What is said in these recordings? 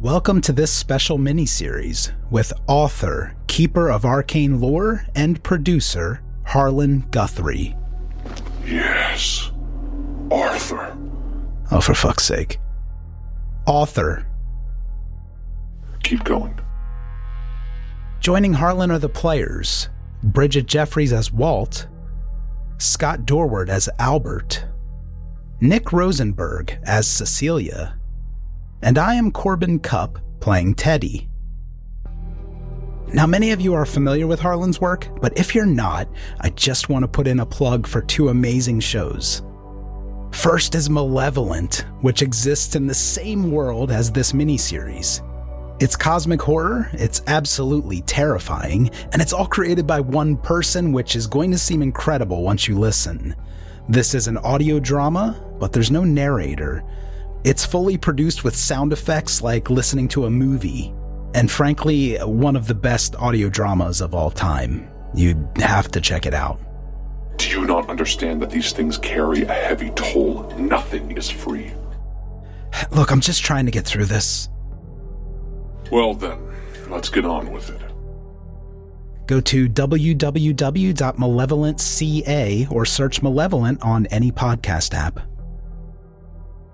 Welcome to this special miniseries with author, keeper of arcane lore, and producer Harlan Guthrie. Yes, Arthur. Oh, for fuck's sake. Author. Keep going. Joining Harlan are the players Bridgett Jeffries as Walt, Scott Dorward as Albert, Nic Rosenberg as Cecilia, and I am Corbin Cupp playing Teddy. Now, many of you are familiar with Harlan's work, but if you're not, I just want to put in a plug for two amazing shows. First is Malevolent, which exists in the same world as this miniseries. It's cosmic horror, it's absolutely terrifying, and it's all created by one person, which is going to seem incredible once you listen. This is an audio drama, but there's no narrator, it's fully produced with sound effects like listening to a movie, and frankly, one of the best audio dramas of all time. You'd have to check it out. Do you not understand that these things carry a heavy toll? Nothing is free. Look, I'm just trying to get through this. Well, then, let's get on with it. Go to www.malevolentca or search Malevolent on any podcast app.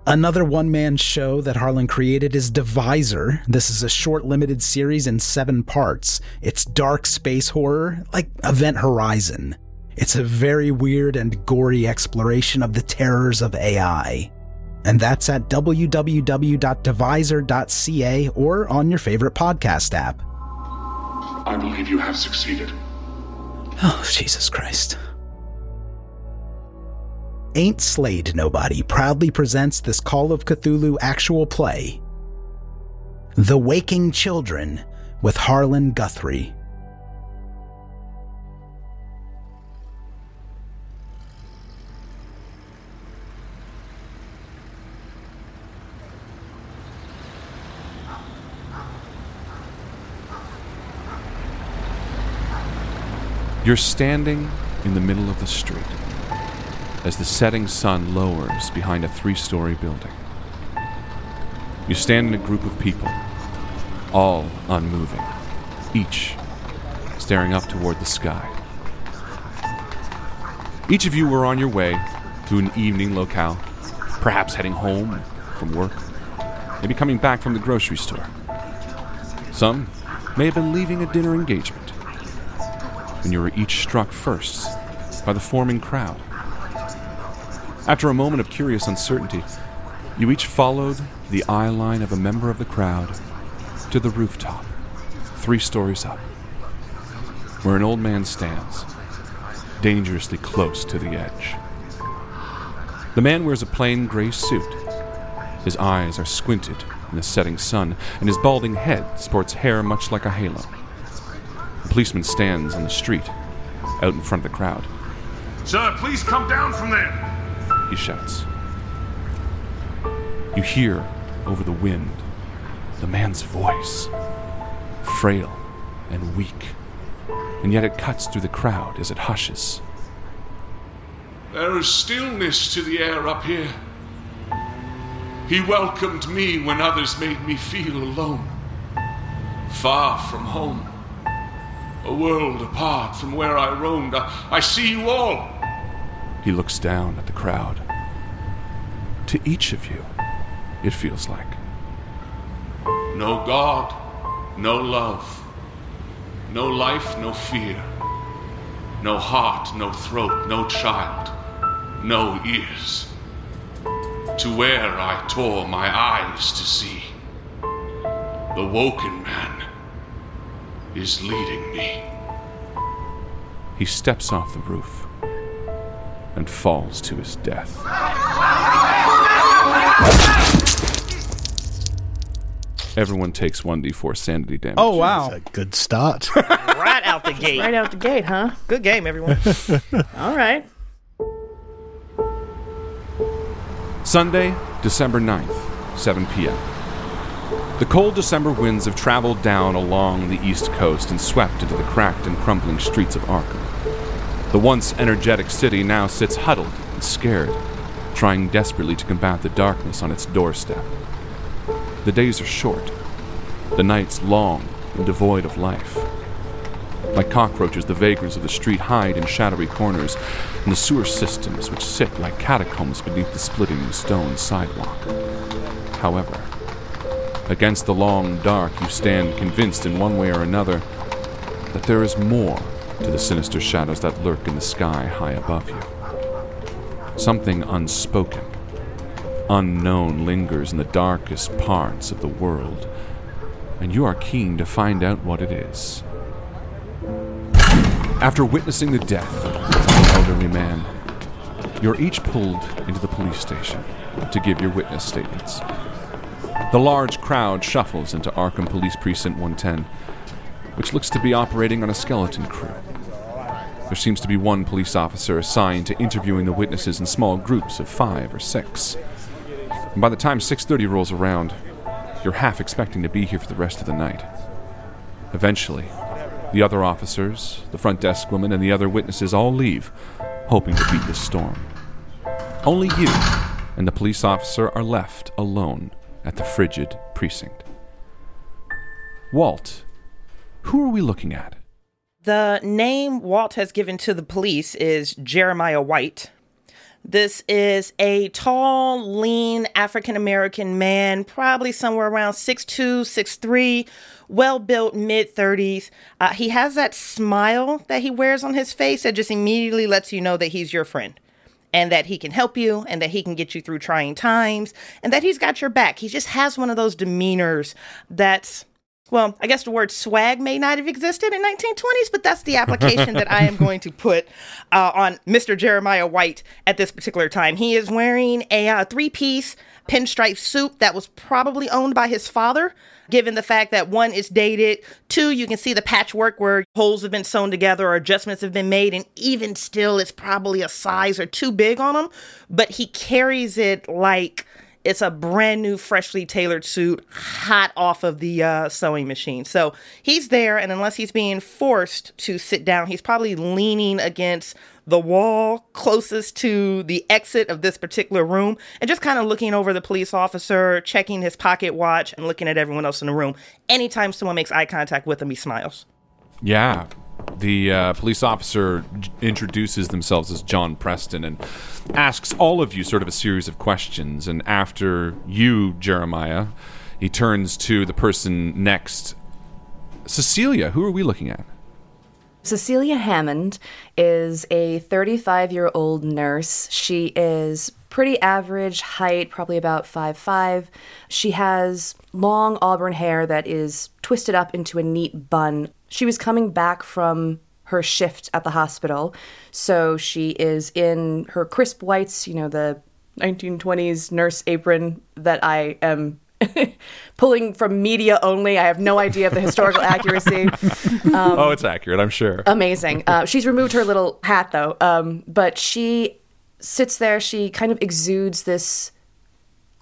Another one man show that Harlan created is Devisor. This is a short limited series in seven parts. It's dark space horror, like Event Horizon. It's a very weird and gory exploration of the terrors of AI. And that's at www.devisor.ca or on your favorite podcast app. I believe you have succeeded. Oh, Jesus Christ. Ain't Slayed Nobody proudly presents this Call of Cthulhu actual play The Waking Children with Harlan Guthrie. You're standing in the middle of the street as the setting sun lowers behind a three story building. You stand in a group of people, all unmoving, each staring up toward the sky. Each of you were on your way to an evening locale, perhaps heading home from work, maybe coming back from the grocery store. Some may have been leaving a dinner engagement when you were each struck first by the forming crowd. After a moment of curious uncertainty, you each followed the eye line of a member of the crowd to the rooftop, three stories up, where an old man stands, dangerously close to the edge. The man wears a plain gray suit. His eyes are squinted in the setting sun, and his balding head sports hair much like a halo. A policeman stands on the street, out in front of the crowd. Sir, please come down from there! He shouts. You hear over the wind the man's voice, frail and weak, and yet it cuts through the crowd as it hushes. There is stillness to the air up here. He welcomed me when others made me feel alone, far from home a world apart from where I roamed. I, I see you all. He looks down at the crowd. To each of you, it feels like. No God, no love, no life, no fear, no heart, no throat, no child, no ears. To where I tore my eyes to see, the woken man is leading me. He steps off the roof and falls to his death. Everyone takes 1d4 sanity damage. Oh, wow. That's a good start. right out the gate. Right out the gate, huh? Good game, everyone. All right. Sunday, December 9th, 7 p.m. The cold December winds have traveled down along the east coast and swept into the cracked and crumbling streets of Arkham. The once energetic city now sits huddled and scared, trying desperately to combat the darkness on its doorstep. The days are short, the nights long and devoid of life. Like cockroaches, the vagrants of the street hide in shadowy corners in the sewer systems which sit like catacombs beneath the splitting stone sidewalk. However, against the long dark, you stand convinced in one way or another that there is more to the sinister shadows that lurk in the sky high above you. Something unspoken, unknown lingers in the darkest parts of the world, and you are keen to find out what it is. After witnessing the death of an elderly man, you're each pulled into the police station to give your witness statements. The large crowd shuffles into Arkham Police Precinct 110, which looks to be operating on a skeleton crew. There seems to be one police officer assigned to interviewing the witnesses in small groups of five or six. And by the time 6:30 rolls around, you're half expecting to be here for the rest of the night. Eventually, the other officers, the front desk woman, and the other witnesses all leave, hoping to beat the storm. Only you and the police officer are left alone at the frigid precinct. Walt, who are we looking at? The name Walt has given to the police is Jeremiah White. This is a tall, lean African American man, probably somewhere around 6'2, 6'3, well built, mid 30s. Uh, he has that smile that he wears on his face that just immediately lets you know that he's your friend and that he can help you and that he can get you through trying times and that he's got your back. He just has one of those demeanors that's well, I guess the word swag may not have existed in 1920s, but that's the application that I am going to put uh, on Mr. Jeremiah White at this particular time. He is wearing a uh, three-piece pinstripe suit that was probably owned by his father, given the fact that one is dated, two, you can see the patchwork where holes have been sewn together or adjustments have been made, and even still, it's probably a size or too big on him, but he carries it like it's a brand new, freshly tailored suit, hot off of the uh, sewing machine. So he's there, and unless he's being forced to sit down, he's probably leaning against the wall closest to the exit of this particular room and just kind of looking over the police officer, checking his pocket watch, and looking at everyone else in the room. Anytime someone makes eye contact with him, he smiles. Yeah. The uh, police officer j- introduces themselves as John Preston and asks all of you sort of a series of questions. And after you, Jeremiah, he turns to the person next. Cecilia, who are we looking at? Cecilia Hammond is a 35 year old nurse. She is pretty average height, probably about 5'5. She has long auburn hair that is twisted up into a neat bun. She was coming back from her shift at the hospital, so she is in her crisp whites, you know, the 1920s nurse apron that I am pulling from media only. I have no idea of the historical accuracy. Um, oh, it's accurate, I'm sure. Amazing. Uh, she's removed her little hat though, um, but she sits there. She kind of exudes this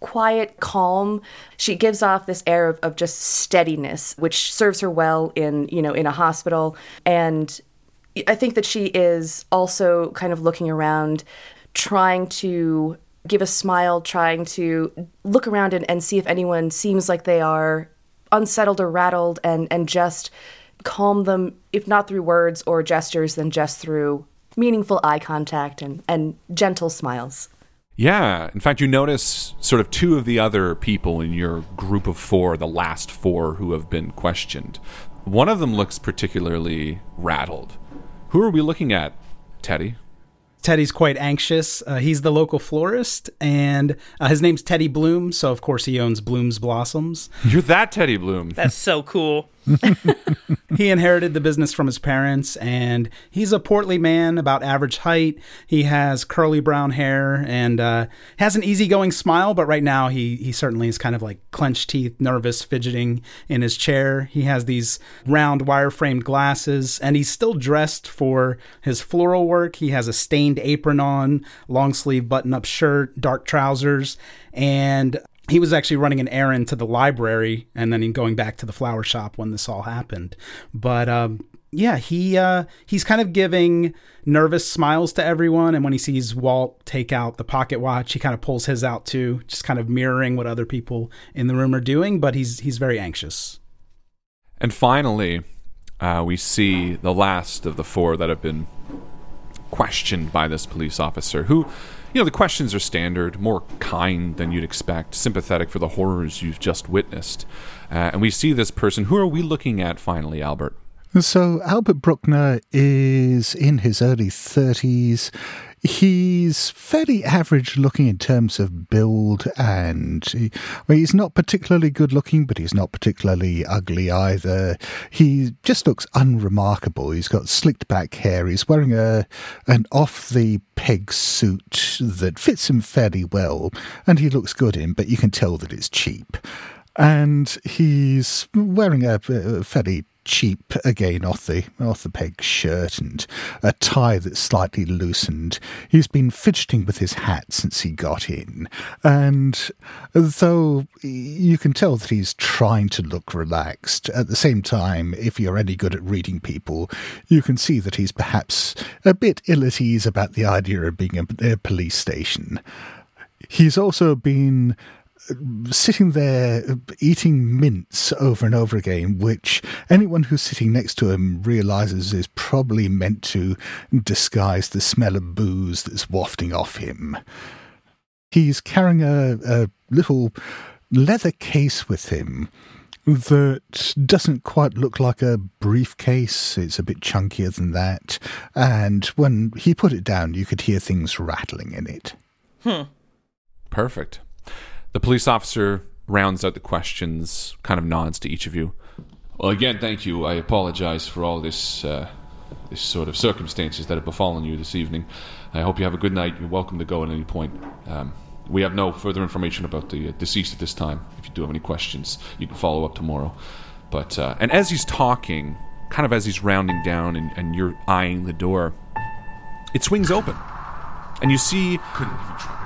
quiet calm. She gives off this air of, of just steadiness, which serves her well in you know in a hospital. And I think that she is also kind of looking around, trying to give a smile, trying to look around and, and see if anyone seems like they are unsettled or rattled, and and just calm them, if not through words or gestures, then just through meaningful eye contact and, and gentle smiles. Yeah. In fact, you notice sort of two of the other people in your group of four, the last four who have been questioned. One of them looks particularly rattled. Who are we looking at, Teddy? Teddy's quite anxious. Uh, he's the local florist, and uh, his name's Teddy Bloom, so of course he owns Bloom's Blossoms. You're that Teddy Bloom. That's so cool. he inherited the business from his parents, and he's a portly man, about average height. He has curly brown hair and uh, has an easygoing smile, but right now he he certainly is kind of like clenched teeth, nervous, fidgeting in his chair. He has these round wire framed glasses, and he's still dressed for his floral work. He has a stained apron on, long sleeve button up shirt, dark trousers, and he was actually running an errand to the library and then going back to the flower shop when this all happened. But um, yeah, he uh, he's kind of giving nervous smiles to everyone, and when he sees Walt take out the pocket watch, he kind of pulls his out too, just kind of mirroring what other people in the room are doing. But he's he's very anxious. And finally, uh, we see the last of the four that have been questioned by this police officer, who you know, the questions are standard, more kind than you'd expect, sympathetic for the horrors you've just witnessed. Uh, and we see this person. Who are we looking at finally, Albert? So, Albert Bruckner is in his early 30s. He's fairly average looking in terms of build, and he, well, he's not particularly good looking, but he's not particularly ugly either. He just looks unremarkable. He's got slicked back hair. He's wearing a an off the peg suit that fits him fairly well, and he looks good in, but you can tell that it's cheap and he's wearing a, a, fairly cheap again off the off the peg shirt and a tie that's slightly loosened. He's been fidgeting with his hat since he got in, and though you can tell that he's trying to look relaxed, at the same time, if you're any good at reading people, you can see that he's perhaps a bit ill at ease about the idea of being a, a police station. He's also been sitting there eating mints over and over again, which anyone who's sitting next to him realizes is probably meant to disguise the smell of booze that's wafting off him. He's carrying a, a little leather case with him that doesn't quite look like a briefcase. It's a bit chunkier than that. And when he put it down, you could hear things rattling in it. Hmm. Perfect. The police officer rounds out the questions, kind of nods to each of you. Well, again, thank you. I apologize for all this, uh, this sort of circumstances that have befallen you this evening. I hope you have a good night. You're welcome to go at any point. Um, we have no further information about the uh, deceased at this time. If you do have any questions, you can follow up tomorrow. But uh, and as he's talking, kind of as he's rounding down, and, and you're eyeing the door, it swings open and you see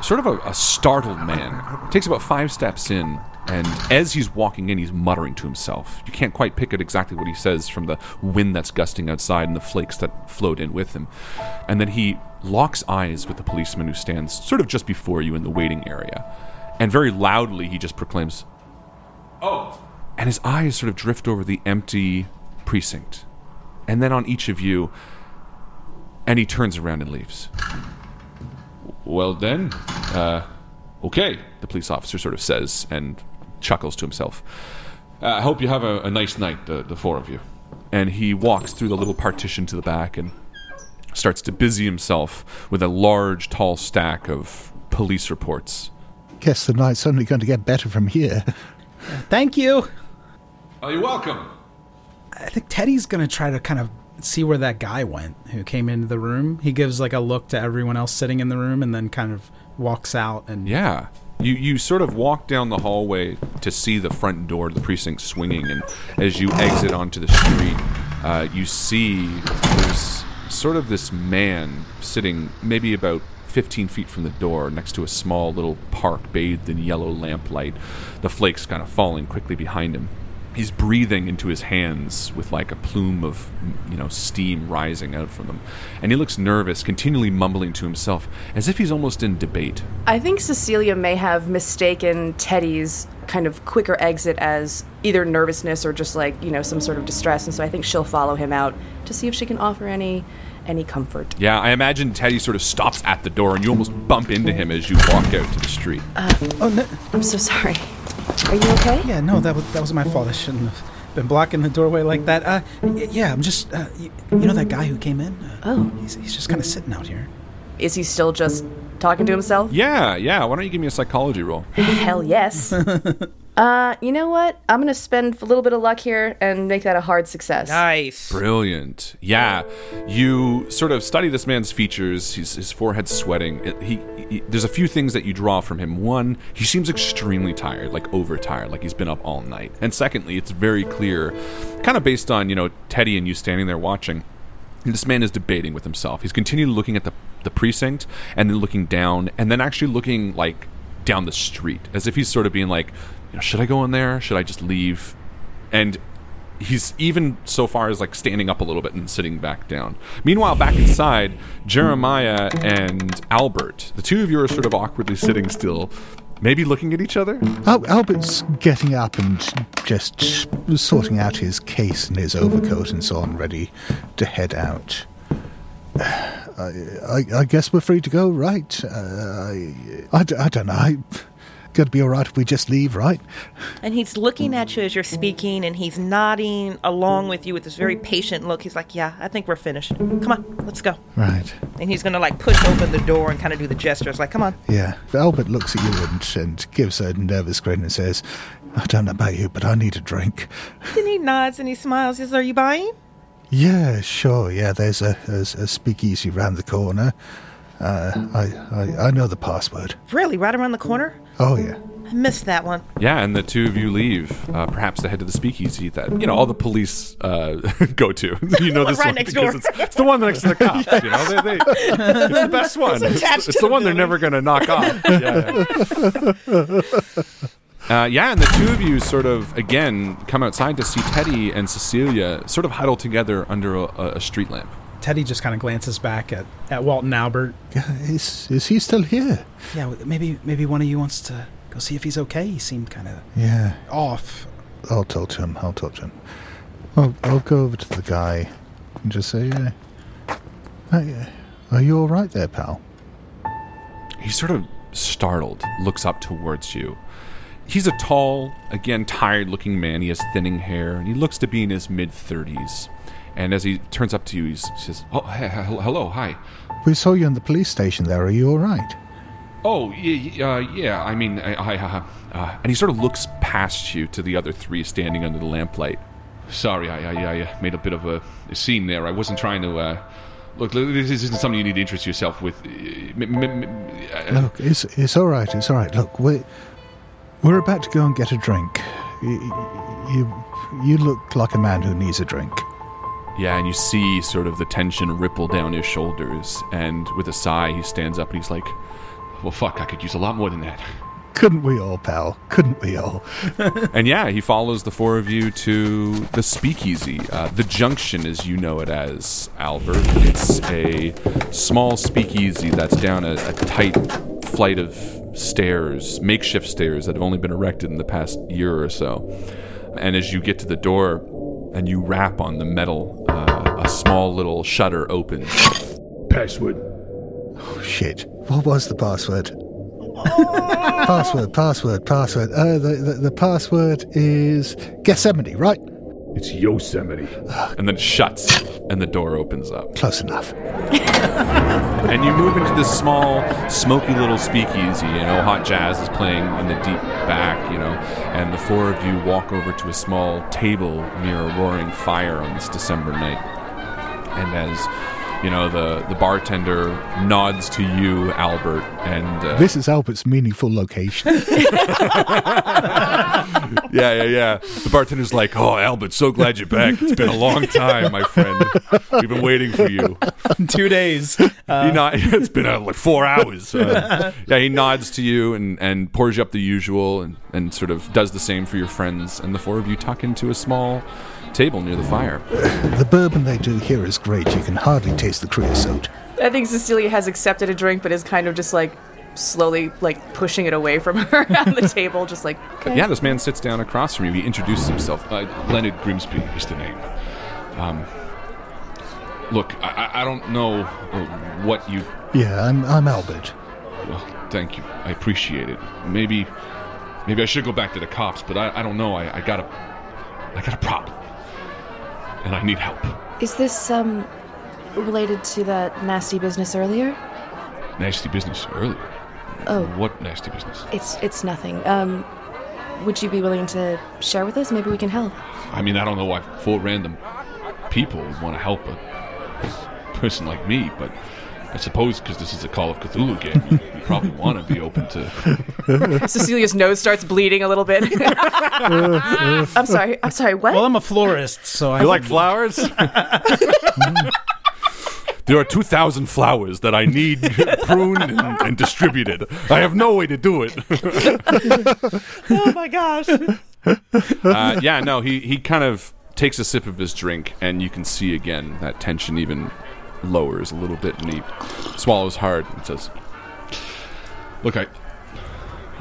sort of a, a startled man. Takes about five steps in, and as he's walking in, he's muttering to himself. You can't quite pick out exactly what he says from the wind that's gusting outside and the flakes that float in with him. And then he locks eyes with the policeman who stands sort of just before you in the waiting area. And very loudly, he just proclaims, Oh! And his eyes sort of drift over the empty precinct. And then on each of you, and he turns around and leaves. Well, then, uh, okay, the police officer sort of says and chuckles to himself. Uh, I hope you have a, a nice night, the, the four of you. And he walks through the little partition to the back and starts to busy himself with a large, tall stack of police reports. Guess the night's only going to get better from here. Thank you. Oh, you're welcome. I think Teddy's going to try to kind of see where that guy went who came into the room. He gives like a look to everyone else sitting in the room and then kind of walks out and yeah. You you sort of walk down the hallway to see the front door of the precinct swinging, and as you exit onto the street, uh, you see there's sort of this man sitting maybe about 15 feet from the door next to a small little park bathed in yellow lamplight, the flakes kind of falling quickly behind him he's breathing into his hands with like a plume of you know steam rising out from them and he looks nervous continually mumbling to himself as if he's almost in debate i think cecilia may have mistaken teddy's kind of quicker exit as either nervousness or just like you know some sort of distress and so i think she'll follow him out to see if she can offer any any comfort. Yeah, I imagine Teddy sort of stops at the door and you almost bump into him as you walk out to the street. Uh, oh, no, I'm so sorry. Are you okay? yeah, no, that was, that was my fault. I shouldn't have been blocking the doorway like that. Uh, y- yeah, I'm just, uh, you, you know that guy who came in? Uh, Oh. He's, he's just kind of sitting out here. Is he still just talking to himself? Yeah, yeah. Why don't you give me a psychology roll? Hell yes. uh, you know what? I'm gonna spend a little bit of luck here and make that a hard success. Nice. Brilliant. Yeah, you sort of study this man's features. His, his forehead's sweating. It- he, he, there's a few things that you draw from him. One, he seems extremely tired, like overtired, like he's been up all night. And secondly, it's very clear, kind of based on you know Teddy and you standing there watching. This man is debating with himself. He's continually looking at the the precinct and then looking down and then actually looking like down the street as if he's sort of being like, you know, should I go in there? Should I just leave? And he's even so far as like standing up a little bit and sitting back down. Meanwhile, back inside, Jeremiah and Albert, the two of you are sort of awkwardly sitting still, maybe looking at each other. Al- Albert's getting up and just sorting out his case and his overcoat and so on, ready to head out. I, I, I guess we're free to go, right? Uh, I, I, I don't know. I, gotta be all right if we just leave, right? And he's looking at you as you're speaking and he's nodding along with you with this very patient look. He's like, Yeah, I think we're finished. Come on, let's go. Right. And he's gonna like push open the door and kind of do the gestures like, Come on. Yeah. Albert looks at you and, and gives a nervous grin and says, I don't know about you, but I need a drink. Then he nods and he smiles. He says, Are you buying? Yeah, sure. Yeah, there's a, there's a speakeasy round the corner. Uh, I, I, I know the password. Really? Right around the corner? Oh, yeah. I missed that one. Yeah, and the two of you leave, uh, perhaps to head to the speakeasy that you know all the police uh, go to. you know this Right one next because door. It's, it's the one next to the cops. You know, they, they, it's the best one. It's, attached it's the the one they're never going to knock off. Yeah, yeah. Uh, yeah, and the two of you sort of again come outside to see Teddy and Cecilia sort of huddle together under a, a- a street lamp. Teddy just kind of glances back at, at Walt and Albert. Yeah, Is, is he still here? Yeah, maybe maybe one of you wants to go see if he's okay. He seemed kind of Yeah. off. I'll talk to him. I'll talk to him. I'll, I'll go over to the guy and just say, uh, hey, uh, are you all right there, pal? He's sort of startled, looks up towards you. He's a tall, again, tired looking man. He has thinning hair, and he looks to be in his mid 30s. And as he turns up to you, he says, Oh, he- he- hello, hi. We saw you in the police station there. Are you all right? Oh, yeah, uh, yeah, I mean, I, I uh, uh, and he sort of looks past you to the other three standing under the lamplight. Sorry, I, I, I made a bit of a, a scene there. I wasn't trying to, uh, look, this isn't something you need to interest yourself with. Uh, uh, Look, it's, it's all right. It's all right. Look, we're, we're about to go and get a drink. You, you, you look like a man who needs a drink. Yeah, and you see sort of the tension ripple down his shoulders, and with a sigh, he stands up and he's like, Well, fuck, I could use a lot more than that. Couldn't we all, pal? Couldn't we all? And yeah, he follows the four of you to the speakeasy, uh, the junction as you know it as, Albert. It's a small speakeasy that's down a, a tight flight of stairs, makeshift stairs that have only been erected in the past year or so. And as you get to the door and you rap on the metal, uh, a small little shutter opens. Password. Oh, shit. What was the password? password, password, password. Uh, the, the, the password is Gethsemane, right? It's Yosemite. and then it shuts and the door opens up Close enough. and you move into this small smoky little speakeasy you know hot jazz is playing in the deep back you know and the four of you walk over to a small table near a roaring fire on this december night and as you know the the bartender nods to you albert and uh, This is Albert's meaningful location. yeah yeah yeah the bartender's like oh albert so glad you're back it's been a long time my friend we've been waiting for you Two days. he nod- it's been uh, like four hours. Uh, yeah, he nods to you and, and pours you up the usual and, and sort of does the same for your friends. And the four of you tuck into a small table near the fire. the bourbon they do here is great. You can hardly taste the creosote. I think Cecilia has accepted a drink, but is kind of just like slowly like pushing it away from her on the table, just like okay. Yeah, this man sits down across from you. He introduces himself. Uh, Leonard Grimsby is the name. Um, look, I, I- I don't know uh, what you. Yeah, I'm, I'm Albert. Well, thank you. I appreciate it. Maybe, maybe I should go back to the cops, but I, I don't know. I, I got a, I got a problem, and I need help. Is this, um, related to that nasty business earlier? Nasty business earlier. Oh. What nasty business? It's, it's nothing. Um, would you be willing to share with us? Maybe we can help. I mean, I don't know why four random people would want to help a person like me, but I suppose because this is a Call of Cthulhu game, you, you probably want to be open to. Cecilia's nose starts bleeding a little bit. I'm sorry. I'm sorry. What? Well, I'm a florist, so I You like flowers? there are 2,000 flowers that I need pruned and, and distributed. I have no way to do it. Oh my gosh. Uh, yeah, no, he, he kind of takes a sip of his drink, and you can see again that tension even lowers a little bit, and he swallows hard and says, Look, I,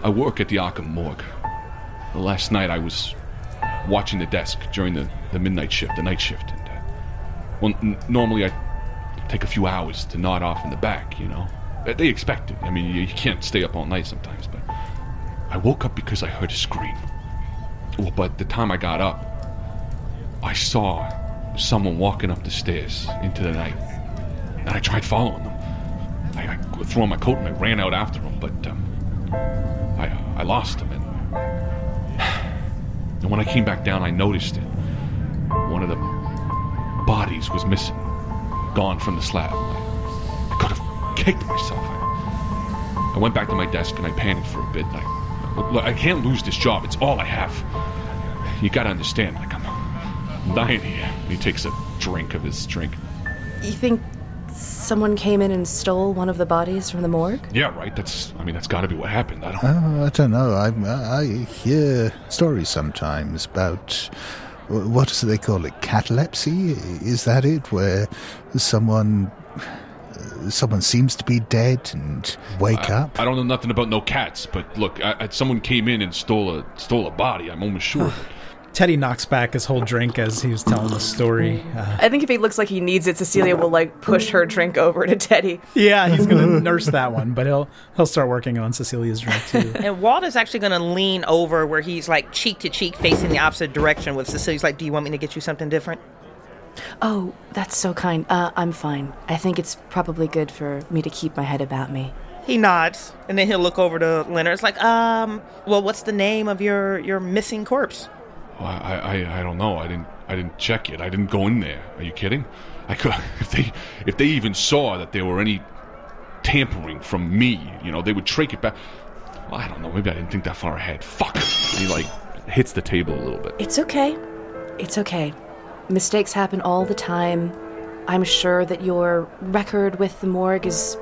I work at the Arkham morgue. Last night I was watching the desk during the, the midnight shift, the night shift. And, uh, well, n- normally I take a few hours to nod off in the back, you know. They expect it. I mean, you, you can't stay up all night sometimes, but I woke up because I heard a scream. Well, but the time I got up, I saw someone walking up the stairs into the night, and I tried following them. I, I threw on my coat and I ran out after them, but um, I I lost them. And, and when I came back down, I noticed it. One of the bodies was missing, gone from the slab. I, I could have kicked myself. I, I went back to my desk and I panicked for a bit. I, look, I can't lose this job. It's all I have. You gotta understand, like I'm dying here. And he takes a drink of his drink. You think someone came in and stole one of the bodies from the morgue? Yeah, right. That's. I mean, that's got to be what happened. I don't. Oh, I don't know. I, I hear stories sometimes about what do they call it? Catalepsy? Is that it? Where someone someone seems to be dead and wake up? I don't know nothing about no cats, but look, I, I, someone came in and stole a stole a body. I'm almost sure. Teddy knocks back his whole drink as he was telling the story. Uh, I think if he looks like he needs it, Cecilia will like push her drink over to Teddy. yeah, he's gonna nurse that one, but he'll he'll start working on Cecilia's drink too. And Walt is actually going to lean over where he's like cheek to cheek facing the opposite direction with Cecilia's like, Do you want me to get you something different? Oh, that's so kind. Uh, I'm fine. I think it's probably good for me to keep my head about me. He nods, and then he'll look over to Leonard. It's like, um, well, what's the name of your your missing corpse? Well, I, I I don't know. I didn't I didn't check it. I didn't go in there. Are you kidding? I could if they if they even saw that there were any tampering from me, you know, they would trake it back. Well, I don't know. Maybe I didn't think that far ahead. Fuck. He like hits the table a little bit. It's okay. It's okay. Mistakes happen all the time. I'm sure that your record with the morgue is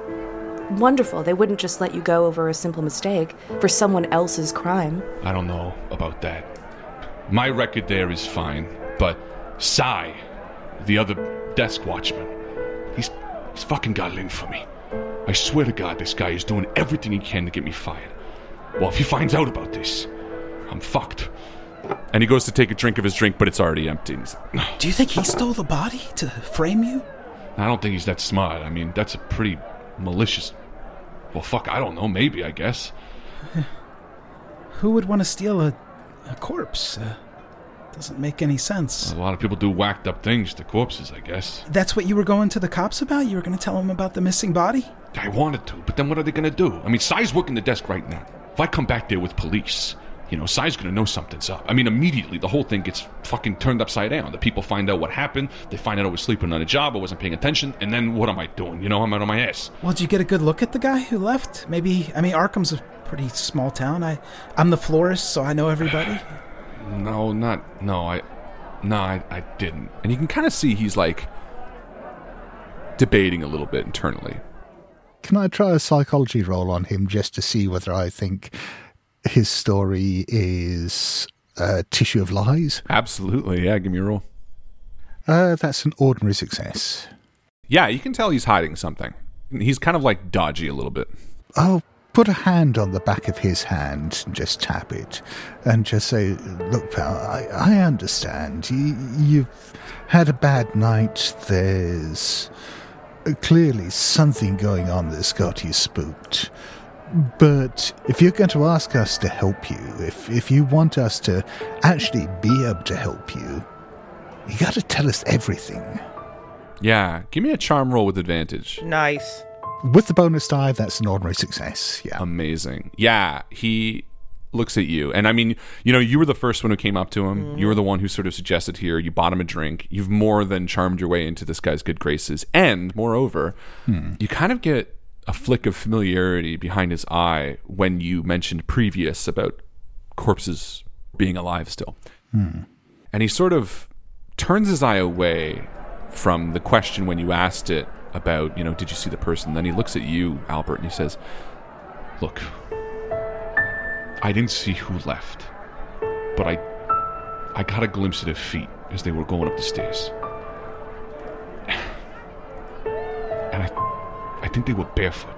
wonderful. They wouldn't just let you go over a simple mistake for someone else's crime. I don't know about that. My record there is fine, but Sai, the other desk watchman, he's he's fucking got it in for me. I swear to God, this guy is doing everything he can to get me fired. Well, if he finds out about this, I'm fucked. And he goes to take a drink of his drink, but it's already empty. Like, Do you think he stole the body to frame you? I don't think he's that smart. I mean, that's a pretty malicious. Well, fuck, I don't know. Maybe, I guess. Who would want to steal a, a corpse? Uh, doesn't make any sense. A lot of people do whacked up things to corpses, I guess. That's what you were going to the cops about? You were going to tell them about the missing body? I wanted to, but then what are they going to do? I mean, Sai's working the desk right now. If I come back there with police, you know, Sai's going to know something's up. I mean, immediately the whole thing gets fucking turned upside down. The people find out what happened. They find out I was sleeping on a job. I wasn't paying attention. And then what am I doing? You know, I'm out on my ass. Well, did you get a good look at the guy who left? Maybe, I mean, Arkham's a pretty small town. I, I'm the florist, so I know everybody. No, not no. I no, I, I didn't. And you can kind of see he's like debating a little bit internally. Can I try a psychology roll on him just to see whether I think his story is a tissue of lies? Absolutely, yeah. Give me a roll. Uh, that's an ordinary success. Yeah, you can tell he's hiding something. He's kind of like dodgy a little bit. Oh, put a hand on the back of his hand and just tap it and just say, Look, pal, I, I understand. You, you've had a bad night. There's clearly something going on that's got you spooked. But if you're going to ask us to help you, if, if you want us to actually be able to help you, you got to tell us everything. Yeah, give me a charm roll with advantage. Nice. With the bonus die, that's an ordinary success. Yeah. Amazing. Yeah, he looks at you. And I mean, you know, you were the first one who came up to him. You were the one who sort of suggested here. You bought him a drink. You've more than charmed your way into this guy's good graces. And moreover, hmm. you kind of get a flick of familiarity behind his eye when you mentioned previous about corpses being alive still. Hmm. And he sort of turns his eye away from the question when you asked it about, you know, did you see the person? Then he looks at you, Albert, and he says, Look, I didn't see who left, but I I got a glimpse of their feet as they were going up the stairs. And I I think they were barefoot.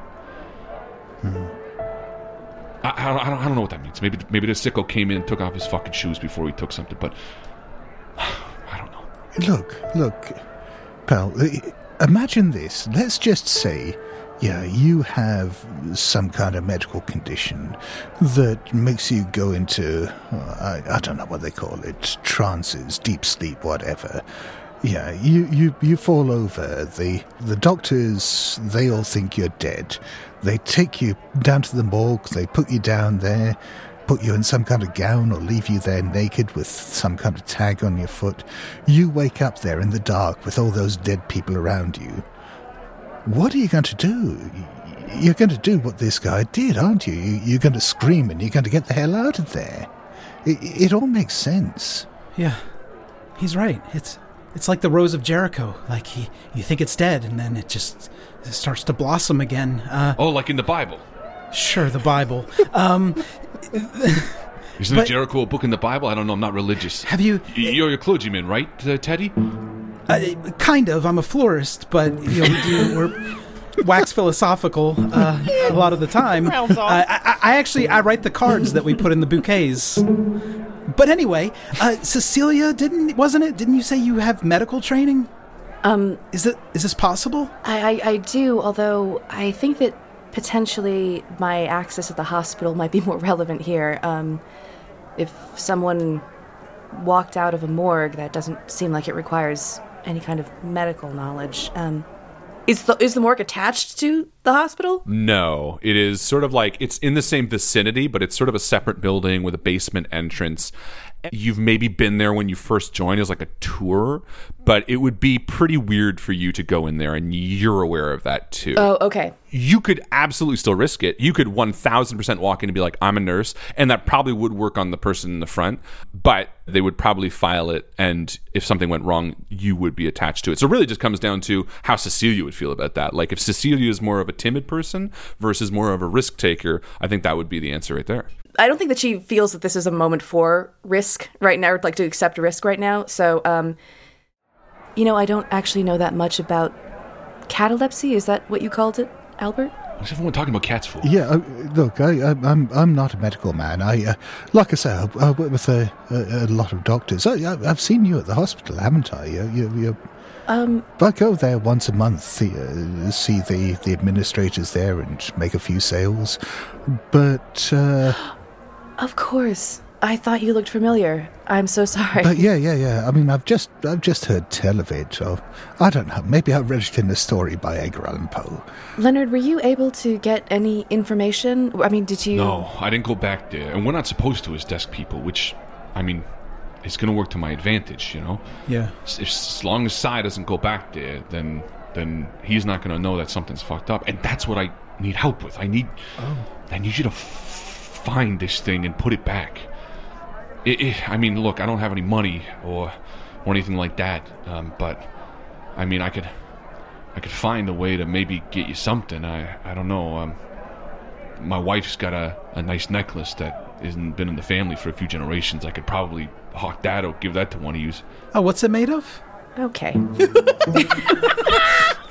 I, I, don't, I, don't, I don't know what that means. Maybe maybe the sicko came in and took off his fucking shoes before he took something, but I don't know. Look, look, pal, imagine this. Let's just say, yeah, you have some kind of medical condition that makes you go into, uh, I, I don't know what they call it, trances, deep sleep, whatever. Yeah, you, you, you fall over. The, the doctors, they all think you're dead. They take you down to the morgue, they put you down there, put you in some kind of gown or leave you there naked with some kind of tag on your foot. You wake up there in the dark with all those dead people around you. What are you going to do? You're going to do what this guy did, aren't you? You- You're going to scream and you're going to get the hell out of there. It, it all makes sense. Yeah, he's right. It's it's like the rose of Jericho. Like he, you think it's dead, and then it just it starts to blossom again. Uh, Oh, like in the Bible. sure, the Bible. Um, Isn't But- Jericho a book in the Bible? I don't know. I'm not religious. have you? You're a clergyman, right, uh, Teddy? Uh, kind of. I'm a florist, but you know, we do, we're wax philosophical uh, a lot of the time. Uh, I, I, I actually I write the cards that we put in the bouquets. But anyway, uh, Cecilia, didn't wasn't it? Didn't you say you have medical training? Um, Is it is this possible? I, I, I do, although I think that potentially my access at the hospital might be more relevant here. Um, if someone walked out of a morgue, that doesn't seem like it requires any kind of medical knowledge. Um, is the is the morgue attached to the hospital? No, it is sort of like it's in the same vicinity, but it's sort of a separate building with a basement entrance. You've maybe been there when you first joined as like a tour, but it would be pretty weird for you to go in there, and you're aware of that too. Oh, okay. you could absolutely still risk it. You could 1000% walk in and be like, I'm a nurse. And that probably would work on the person in the front, but they would probably file it. And if something went wrong, you would be attached to it. So it really just comes down to how Cecilia would feel about that. Like if Cecilia is more of a timid person versus more of a risk taker, I think that would be the answer right there. I don't think that she feels that this is a moment for risk right now, or like to accept risk right now. So, um, you know, I don't actually know that much about catalepsy. Is that what you called it, Albert? What's everyone talking about cats for? Yeah, uh, look, I, I, I'm I'm not a medical man. I, uh, like I say, I, I work with a, a, a lot of doctors. I, I, I've seen you at the hospital, haven't I? You, you, you, Um, I go there once a month, uh, see the, the administrators there, and make a few sales. But uh, of course. I thought you looked familiar. I'm so sorry. but yeah, yeah, yeah. I mean, I've just I've just heard tell of it. Or I don't know. Maybe I read it in a story by Edgar Allan Poe. Leonard, were you able to get any information? I mean, did you? No, I didn't go back there. And we're not supposed to as desk people, which, I mean, it's going to work to my advantage, you know? Yeah. if, as long as Sai doesn't go back there, then then he's not going to know that something's fucked up, and that's what I need help with. I need oh. I need you to f- find this thing and put it back. It, it, I mean, look, I don't have any money or or anything like that, um, but I mean, I could I could find a way to maybe get you something. I I don't know. Um, my wife's got a, a nice necklace that hasn't been in the family for a few generations. I could probably hawk that or give that to one of you. Oh, what's it made of? Okay.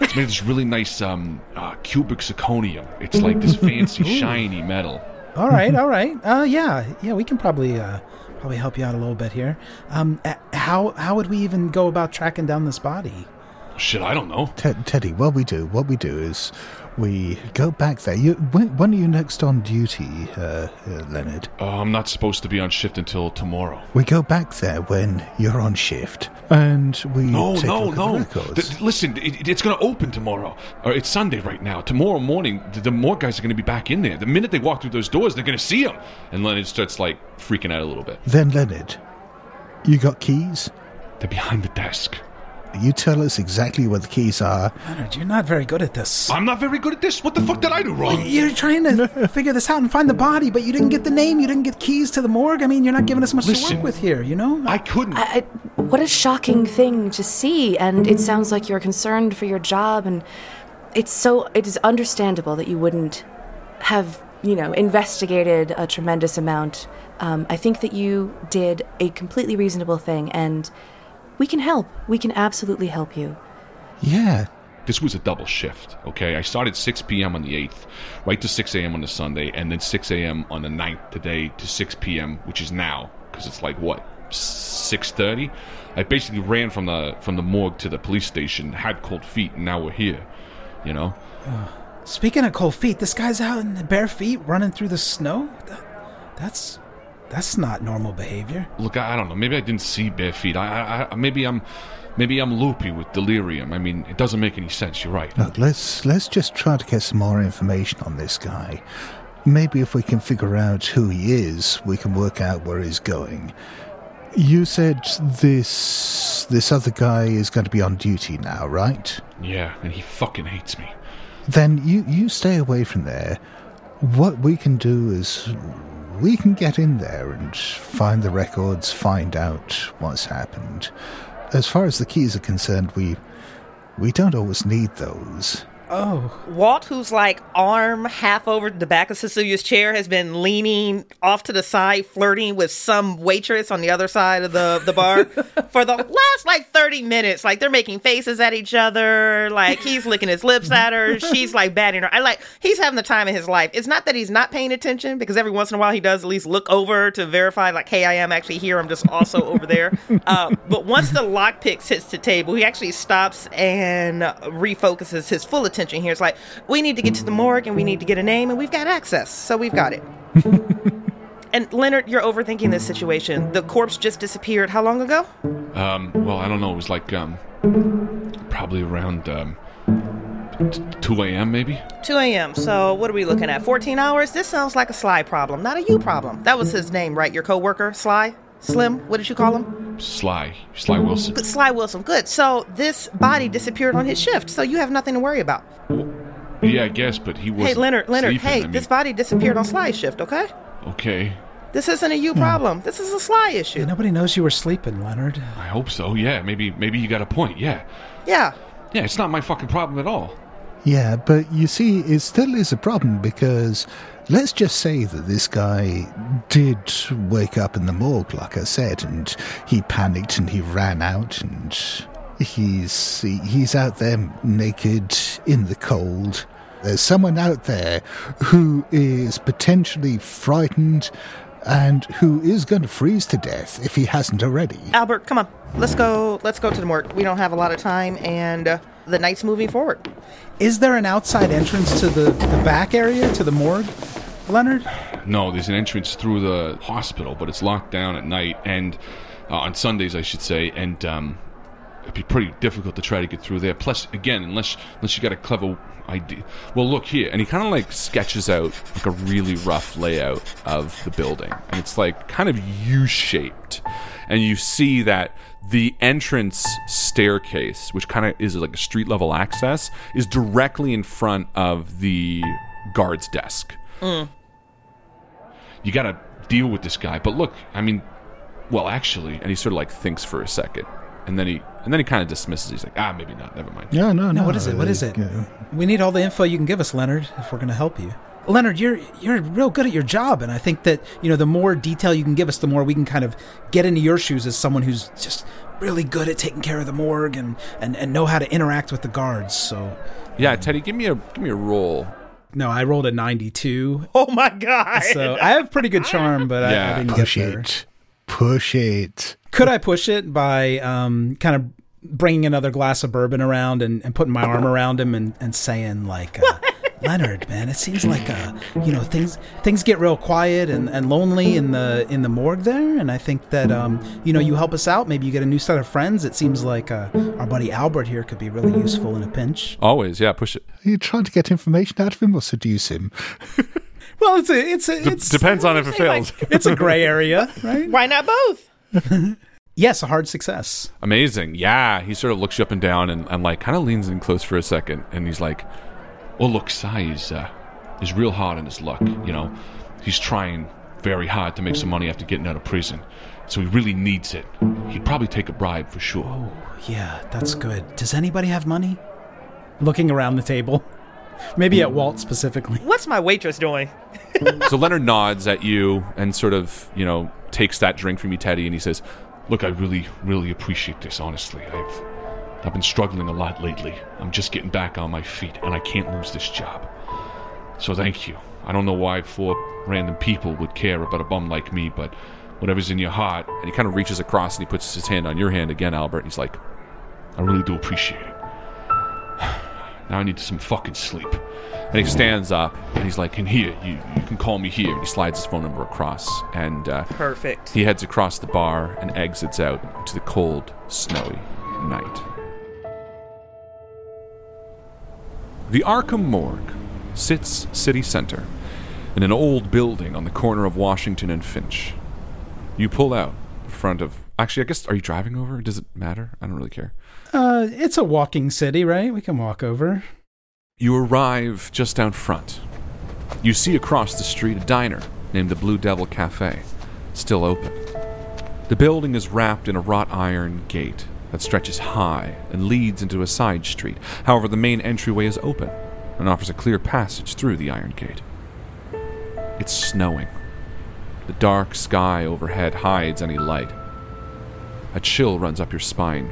It's made of this really nice um, uh, cubic zirconium. It's like this fancy, shiny metal. All right, all right. Uh, yeah, yeah. We can probably uh, probably help you out a little bit here. Um, how how would we even go about tracking down this body? Shit, I don't know. Ted, Teddy, what we do, what we do is we go back there. You, when, when are you next on duty, uh, uh, Leonard? Uh, I'm not supposed to be on shift until tomorrow. We go back there when you're on shift, and we No, take a no, no. the listen, it, it's going to open tomorrow. Or it's Sunday right now. Tomorrow morning, the, the more guys are going to be back in there. The minute they walk through those doors, they're going to see them. And Leonard starts like freaking out a little bit. then, Leonard, you got keys? They're behind the desk. You tell us exactly where the keys are. Leonard, you're not very good at this. I'm not very good at this. What the fuck did I do wrong? You're trying to figure this out and find the body, but you didn't get the name. You didn't get keys to the morgue. I mean, you're not giving us much to work with here. You know. I couldn't. I, I, what a shocking thing to see, and it sounds like you're concerned for your job, and it's so it is understandable that you wouldn't have you know investigated a tremendous amount. Um, I think that you did a completely reasonable thing, and we can help. We can absolutely help you. Yeah, this was a double shift, okay? I started 6 p.m. on the 8th, right to 6 a.m. on the Sunday, and then 6 a.m. on the 9th today to 6 p.m., which is now, because it's like, what, 6.30? I basically ran from the from the morgue to the police station, had cold feet, and now we're here, you know? Speaking of cold feet, this guy's out in the bare feet running through the snow. That, that's that's not normal behavior. Look, I, I don't know. Maybe I didn't see bare feet. I, I, I maybe I'm, maybe I'm loopy with delirium. I mean, it doesn't make any sense. You're right. Look, let's let's just try to get some more information on this guy. Maybe if we can figure out who he is, we can work out where he's going. You said this this other guy is going to be on duty now, right? Yeah, and he fucking hates me. Then you you stay away from there. What we can do is we can get in there and find the records, find out what's happened. As far as the keys are concerned, we we don't always need those. Oh, Walt, who's like arm half over the back of Cecilia's chair, has been leaning off to the side, flirting with some waitress on the other side of the, the bar for the last like 30 minutes. Like they're making faces at each other. Like he's licking his lips at her. She's like batting her. I like, he's having the time of his life. It's not that he's not paying attention because every once in a while he does at least look over to verify, like, hey, I am actually here. I'm just also over there. Uh, but once the lockpick hits the table, he actually stops and refocuses his full attention here. It's like, we need to get to the morgue and we need to get a name and we've got access. So we've got it. and Leonard, you're overthinking this situation. The corpse just disappeared how long ago? Um, well, I don't know. It was like um, probably around um, t- 2 a.m. maybe. 2 a.m. So what are we looking at? 14 hours? This sounds like a Sly problem, not a you problem. That was his name, right? Your coworker, Sly? Slim? What did you call him? Sly, Sly mm-hmm. Wilson. Good, Sly Wilson. Good. So this body disappeared on his shift, so you have nothing to worry about. Yeah, I guess, but he was. Hey, Leonard, Leonard, sleeping. hey, I mean, this body disappeared on Sly's shift, okay? Okay, This isn't a you hmm. problem. This is a Sly issue. nobody knows you were sleeping, Leonard. I hope so. Yeah, maybe, maybe you got a point. Yeah, Yeah. yeah. It's not my fucking problem at all. Yeah, but you see, it still is a problem because let's just say that this guy did wake up in the morgue, like I said, and he panicked and he ran out and he's he, he's out there naked in the cold. There's someone out there who is potentially frightened and who is going to freeze to death if he hasn't already. Albert, come on. Let's go. Let's go to the morgue. We don't have a lot of time, and uh, the night's moving forward. Is there an outside entrance to the, the back area, to the morgue, Leonard? No, there's an entrance through the hospital, but it's locked down at night and uh, on Sundays, I should say, and um, it'd be pretty difficult to try to get through there. Plus, again, unless unless you got a clever idea. Well, look here, and he kind of like sketches out like a really rough layout of the building, and it's like kind of U-shaped, and you see that the entrance staircase, which kind of is like a street level access, is directly in front of the guard's desk you got to deal with this guy. But look, I mean, well, actually, and he sort of like thinks for a second, and then he and then he kind of dismisses. He's like, ah, maybe not. Never mind. Yeah, no, no. No, what is it? What is it? uh, We need all the info you can give us, Leonard, if we're going to help you. Leonard, you're you're real good at your job, and I think that you know the more detail you can give us, the more we can kind of get into your shoes as someone who's just really good at taking care of the morgue and and, and know how to interact with the guards. So, Yeah, Teddy, give me a give me a roll. no, I rolled a 92. Oh my god. so I have pretty good charm, but I, I didn't Push get there. it. Push it. Could I push it by um, kind of bringing another glass of bourbon around and, and putting my arm around him and, and saying like, uh, Leonard, man, it seems like uh, you know things things get real quiet and, and lonely in the in the morgue there, and I think that um, you know you help us out. Maybe you get a new set of friends. It seems like uh, our buddy Albert here could be really useful in a pinch. Always, yeah, push it. Are you trying to get information out of him or seduce him? Well, it's a it's a D- it's depends on if it fails. it's a gray area, right? Why not both? Yes, a hard success. Amazing. Yeah. He sort of looks you up and down and, and like kind of leans in close for a second and he's like, Well look, Sly is uh is real hard on his luck, you know. He's trying very hard to make some money after getting out of prison. So he really needs it. He'd probably take a bribe for sure. Oh, yeah, that's good. Does anybody have money? Looking around the table. Maybe at Walt specifically. What's my waitress doing? so Leonard nods at you and sort of, you know, takes that drink from you, Teddy, and he says, Look, I really, really appreciate this, honestly. I've I've been struggling a lot lately. I'm just getting back on my feet, and I can't lose this job. So thank you. I don't know why four random people would care about a bum like me, but whatever's in your heart. And he kind of reaches across and he puts his hand on your hand again, Albert, and he's like, I really do appreciate it. Now I need some fucking sleep. And he stands up and he's like, "In here, you, you can call me here." And he slides his phone number across and uh, Perfect. he heads across the bar and exits out to the cold, snowy night. The Arkham Morgue sits city center in an old building on the corner of Washington and Finch. You pull out in front of. Actually, I guess, are you driving over? Does it matter? I don't really care. Uh, it's a walking city, right? We can walk over. You arrive just out front. You see across the street a diner named the Blue Devil Cafe, still open. The building is wrapped in a wrought iron gate that stretches high and leads into a side street. However, the main entryway is open and offers a clear passage through the iron gate. It's snowing. The dark sky overhead hides any light. A chill runs up your spine.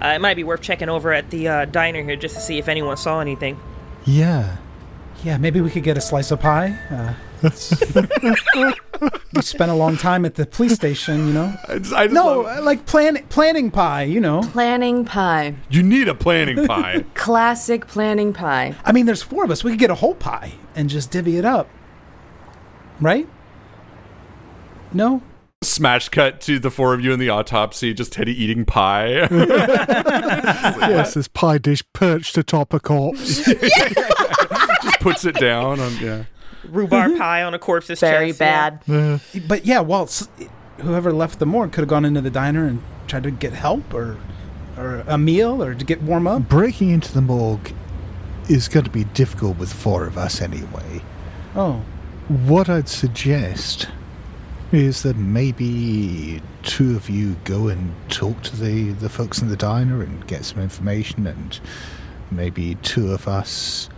Uh, it might be worth checking over at the uh, diner here just to see if anyone saw anything. Yeah. Yeah, maybe we could get a slice of pie. Uh, you spent a long time at the police station, you know. I No, uh, like plan planning pie, you know. Planning pie. You need a planning pie. Classic planning pie. I mean, there's four of us. We could get a whole pie and just divvy it up, right? No. Smash cut to the four of you in the autopsy, just Teddy eating pie. Yes, this pie dish perched atop a corpse. just puts it down on yeah. Rhubarb mm-hmm. pie on a corpse's Very chest, yeah. bad. But yeah, well, whoever left the morgue could have gone into the diner and tried to get help or or a meal or to get warm up. Breaking into the morgue is going to be difficult with four of us anyway. Oh, What I'd suggest is that maybe two of you go and talk to the, the folks in the diner and get some information, and maybe two of us.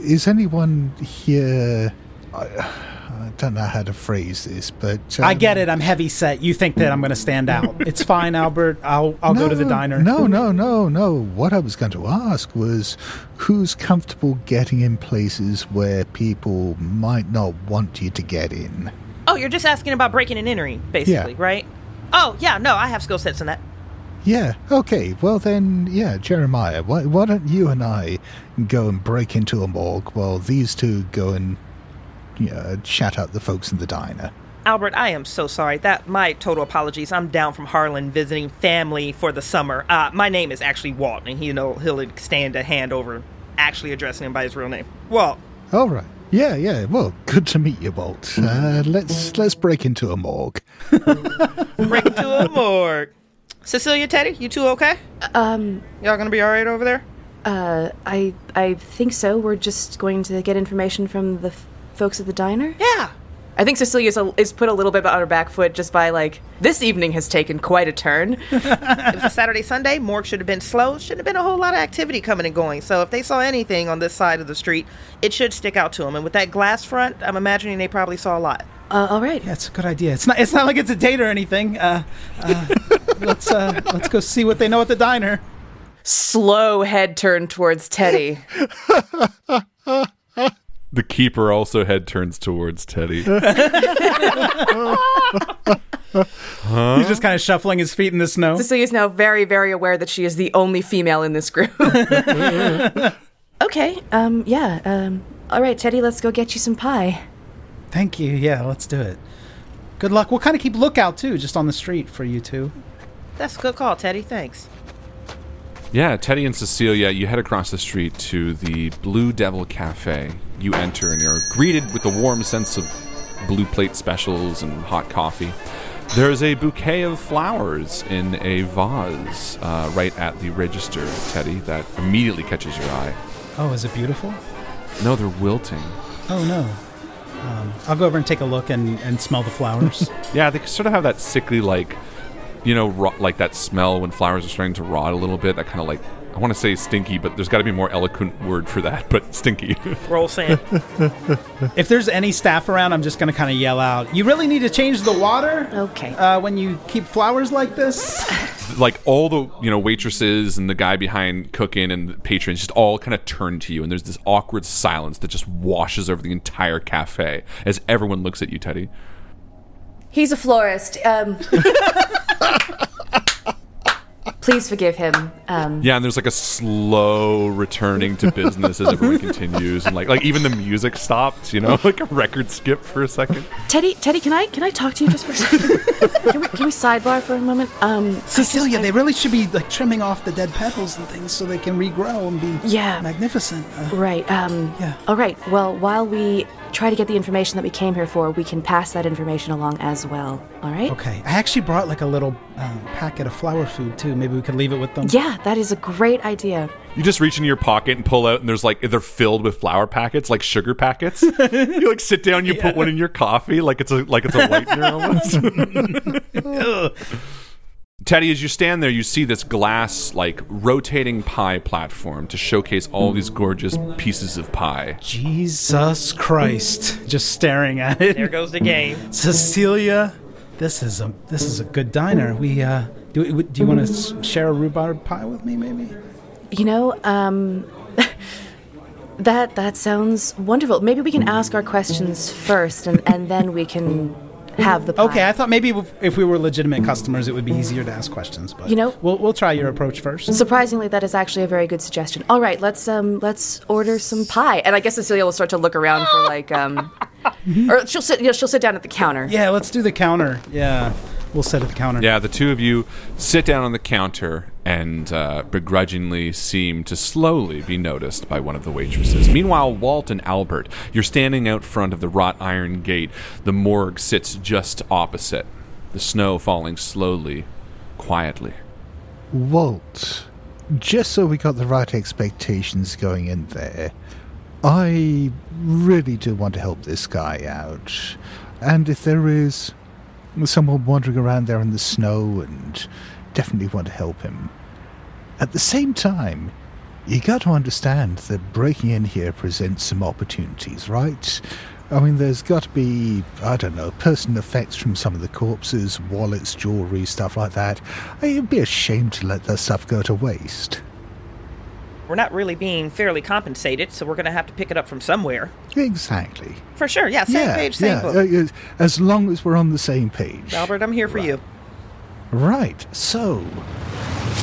Is anyone here? I, I don't know how to phrase this, but I um, get it. I'm heavy set. You think that I'm going to stand out. It's fine, Albert. I'll I'll go to the diner. No, no, no, no. What I was going to ask was who's comfortable getting in places where people might not want you to get in? Oh, you're just asking about breaking and entering, basically, Yeah. right? Oh, yeah, no, I have skill sets in that. Yeah, okay. Well, then, yeah, Jeremiah, why, why don't you and I go and break into a morgue while these two go and you know, chat out the folks in the diner? Albert, I am so sorry. That my total apologies. I'm down from Harlan visiting family for the summer. Uh, my name is actually Walt, and he, you know he'll extend a hand over, actually addressing him by his real name. Walt. All right. Yeah, yeah. Well, good to meet you, Walt. Uh, let's let's break into a morgue. Break into a morgue. Cecilia, Teddy, you two okay? Um, Y'all gonna be all right over there? uh, I I think so. We're just going to get information from the f- folks at the diner. Yeah. I think Cecilia a, is put a little bit on her back foot just by like this evening has taken quite a turn. It was a Saturday, Sunday. Morgue should have been slow. Shouldn't have been a whole lot of activity coming and going. So if they saw anything on this side of the street, it should stick out to them. And with that glass front, I'm imagining they probably saw a lot. Uh, all right. Yeah, it's a good idea. It's not. It's not like it's a date or anything. Uh, uh, let's uh, let's go see what they know at the diner. Slow head turn towards Teddy. The keeper also head turns towards Teddy. He's just kind of shuffling his feet in the snow. Cecilia's now very, very aware that she is the only female in this group. okay. Um. Yeah. Um. All right, Teddy. Let's go get you some pie. Thank you. Yeah, let's do it. Good luck. We'll kind of keep lookout too, just on the street for you two. That's a good call, Teddy. Thanks. Yeah, Teddy and Cecilia, you head across the street to the Blue Devil Cafe. You enter and you're greeted with a warm sense of blue plate specials and hot coffee. There's a bouquet of flowers in a vase uh, right at the register, Teddy, that immediately catches your eye. Oh, is it beautiful? No, they're wilting. Oh no. Um, I'll go over and take a look and, and smell the flowers. Yeah, they sort of have that sickly, like, you know, rot, like that smell when flowers are starting to rot a little bit. That kind of like, I want to say stinky, but there's got to be a more eloquent word for that, but stinky. Roll sand. if there's any staff around, I'm just going to kind of yell out, "You really need to change the water." Okay. Uh, when you keep flowers like this. like all the you know waitresses and the guy behind cooking and the patrons just all kind of turn to you and there's this awkward silence that just washes over the entire cafe as everyone looks at you teddy He's a florist. Um. Please forgive him. Um, yeah and there's like a slow returning to business as everyone continues and like like even the music stopped you know like a record skip for a second Teddy, Teddy, can I can I talk to you just for a second? can, we, can we sidebar for a moment? Um, Cecilia, they really should be like trimming off the dead petals and things so they can regrow and be Yeah. magnificent. Uh, right. Um, Yeah. All right. Well, while we try to get the information that we came here for, we can pass that information along as well. All right. okay, I actually brought like a little um, packet of flower food too. Maybe we could leave it with them. Yeah, that is a great idea. you just reach into your pocket and pull out and there's like they're filled with flour packets like sugar packets you like sit down you put one in your coffee like it's a like it's a whitener almost Teddy, as you stand there, you see this glass, like rotating pie platform to showcase all these gorgeous pieces of pie. Jesus Christ! Just staring at it. There goes the game. Cecilia, this is a this is a good diner. We uh, do. Do you want to share a rhubarb pie with me, maybe? You know, um, that that sounds wonderful. Maybe we can ask our questions first, and, and then we can have the pie. Okay, I thought maybe if- we were legitimate customers, it would be easier to ask questions. But You know- we'll we'll try your approach first. Surprisingly, that is actually a very good suggestion. All right, let's um let's order some pie. And I guess Cecilia will start to look around for like um, or she'll sit. You know, she'll sit down at the counter. Yeah, let's do the counter. Yeah, we'll sit at the counter. Yeah, the two of you sit down on the counter and uh, begrudgingly seem to slowly be noticed by one of the waitresses. Meanwhile, Walt and Albert, you're standing out front of the wrought iron gate. The morgue sits just opposite, the snow falling slowly, quietly. Walt, just so we got the right expectations going in there, I really do want to help this guy out. And if there is someone wandering around there in the snow and definitely want to help him. At the same time, you got to understand that breaking in here presents some opportunities, right? I mean, there's got to be, I don't know, personal effects from some of the corpses, wallets, jewelry, stuff like that. It'd be a shame to let that stuff go to waste. We're not really being fairly compensated, so we're going to have to pick it up from somewhere. Exactly. For sure. Yeah, same yeah, page, same yeah. book. uh, uh, as long as we're on the same page. Albert, I'm here for you. Right, so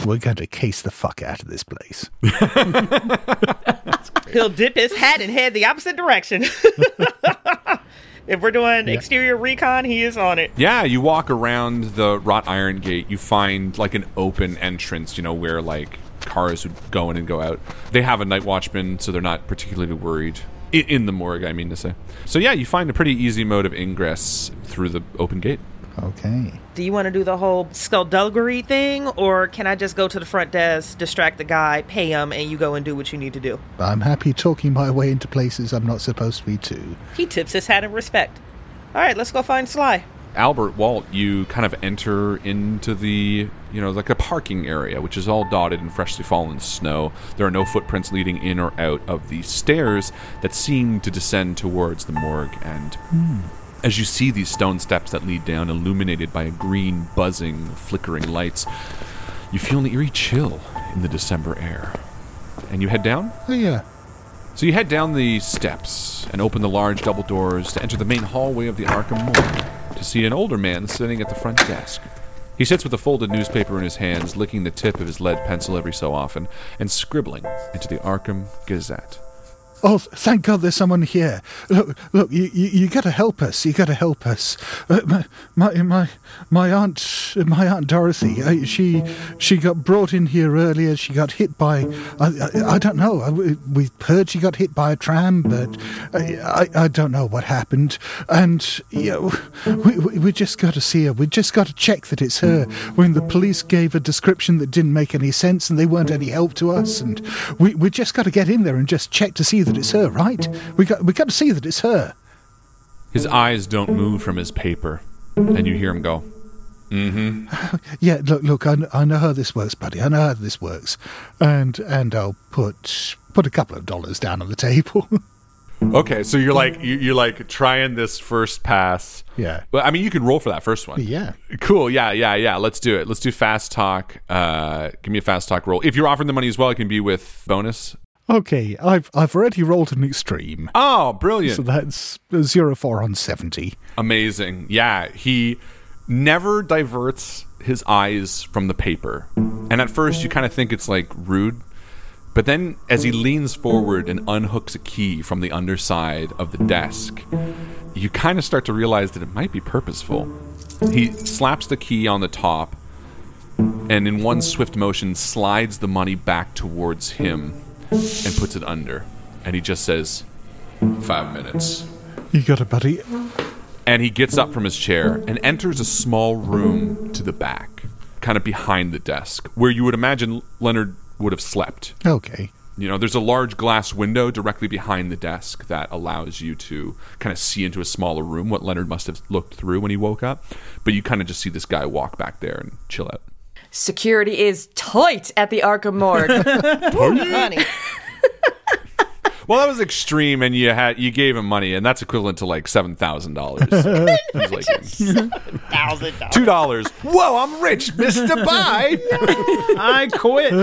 we're going to case the fuck out of this place. He'll dip his hat and head the opposite direction. if we're doing exterior recon, he is on it. Yeah, you walk around the wrought iron gate, you find like an open entrance, you know, where like cars would go in and go out. They have a night watchman, so they're not particularly worried. I- In the morgue, I mean to say. So, yeah, you find a pretty easy mode of ingress through the open gate. Okay. Do you want to do the whole skullduggery thing, or can I just go to the front desk, distract the guy, pay him, and you go and do what you need to do? I'm happy talking my way into places I'm not supposed to be to. He tips his hat in respect. All right, let's go find Sly. Albert Walt, you kind of enter into the, you know, like a parking area, which is all dotted in freshly fallen snow. There are no footprints leading in or out of the stairs that seem to descend towards the morgue. And hmm, as you see these stone steps that lead down, illuminated by a green, buzzing, flickering lights, you feel an eerie chill in the December air. And you head down? Oh, yeah. So you head down the steps and open the large double doors to enter the main hallway of the Arkham Morgue see an older man sitting at the front desk. He sits with a folded newspaper in his hands, licking the tip of his lead pencil every so often, and scribbling into the Arkham Gazette. Oh, thank God there's someone here. Look, look, you, you, you gotta help us. You gotta help us. Uh, my, my, my, my aunt, my aunt Dorothy, uh, she, she got brought in here earlier. She got hit by, I, I, I don't know. I- We heard she got hit by a tram, but I, I, I don't know what happened. And, you know, we, we, we just gotta see her. We just gotta check that it's her. When the police gave a description that didn't make any sense and they weren't any help to us, and we, we just gotta get in there and just check to see that it's her, right? We got, we gotta see that it's her. His eyes don't move from his paper, and you hear him go, Mm-hmm. Yeah, look, look, I, I know how this works, buddy. I know how this works, and and I'll put put a couple of dollars down on the table. Okay, so you're like you- you're like trying this first pass. Yeah. Well, I mean, you can roll for that first one. yeah. Cool. Yeah, yeah, yeah. Let's do it. Let's do fast talk. Uh, give me a fast talk roll. If you're offering the money as well, it can be with bonus. Okay, I've I've already rolled an extreme, Oh, brilliant! so that's zero four on seventy. Amazing. Yeah, he never diverts his eyes from the paper. And at first, you kind of think it's like rude. But then, as he leans forward and unhooks a key from the underside of the desk, you kind of start to realize that it might be purposeful. He slaps the key on the top and, in one swift motion, slides the money back towards him and puts it under. And he just says, Five minutes. You got it, buddy. And he gets up from his chair and enters a small room to the back, kind of behind the desk, where you would imagine Leonard would have slept. Okay. You know, there's a large glass window directly behind the desk that allows you to kind of see into a smaller room, what Leonard must have looked through when he woke up. But you kind of just see this guy walk back there and chill out. Security is tight at the Arkham Morgue. Honey. Well, that was extreme, and you had you gave him money, and that's equivalent to like seven thousand dollars. like Thousand dollars. two dollars. Whoa, I'm rich, Mister Buy. I quit.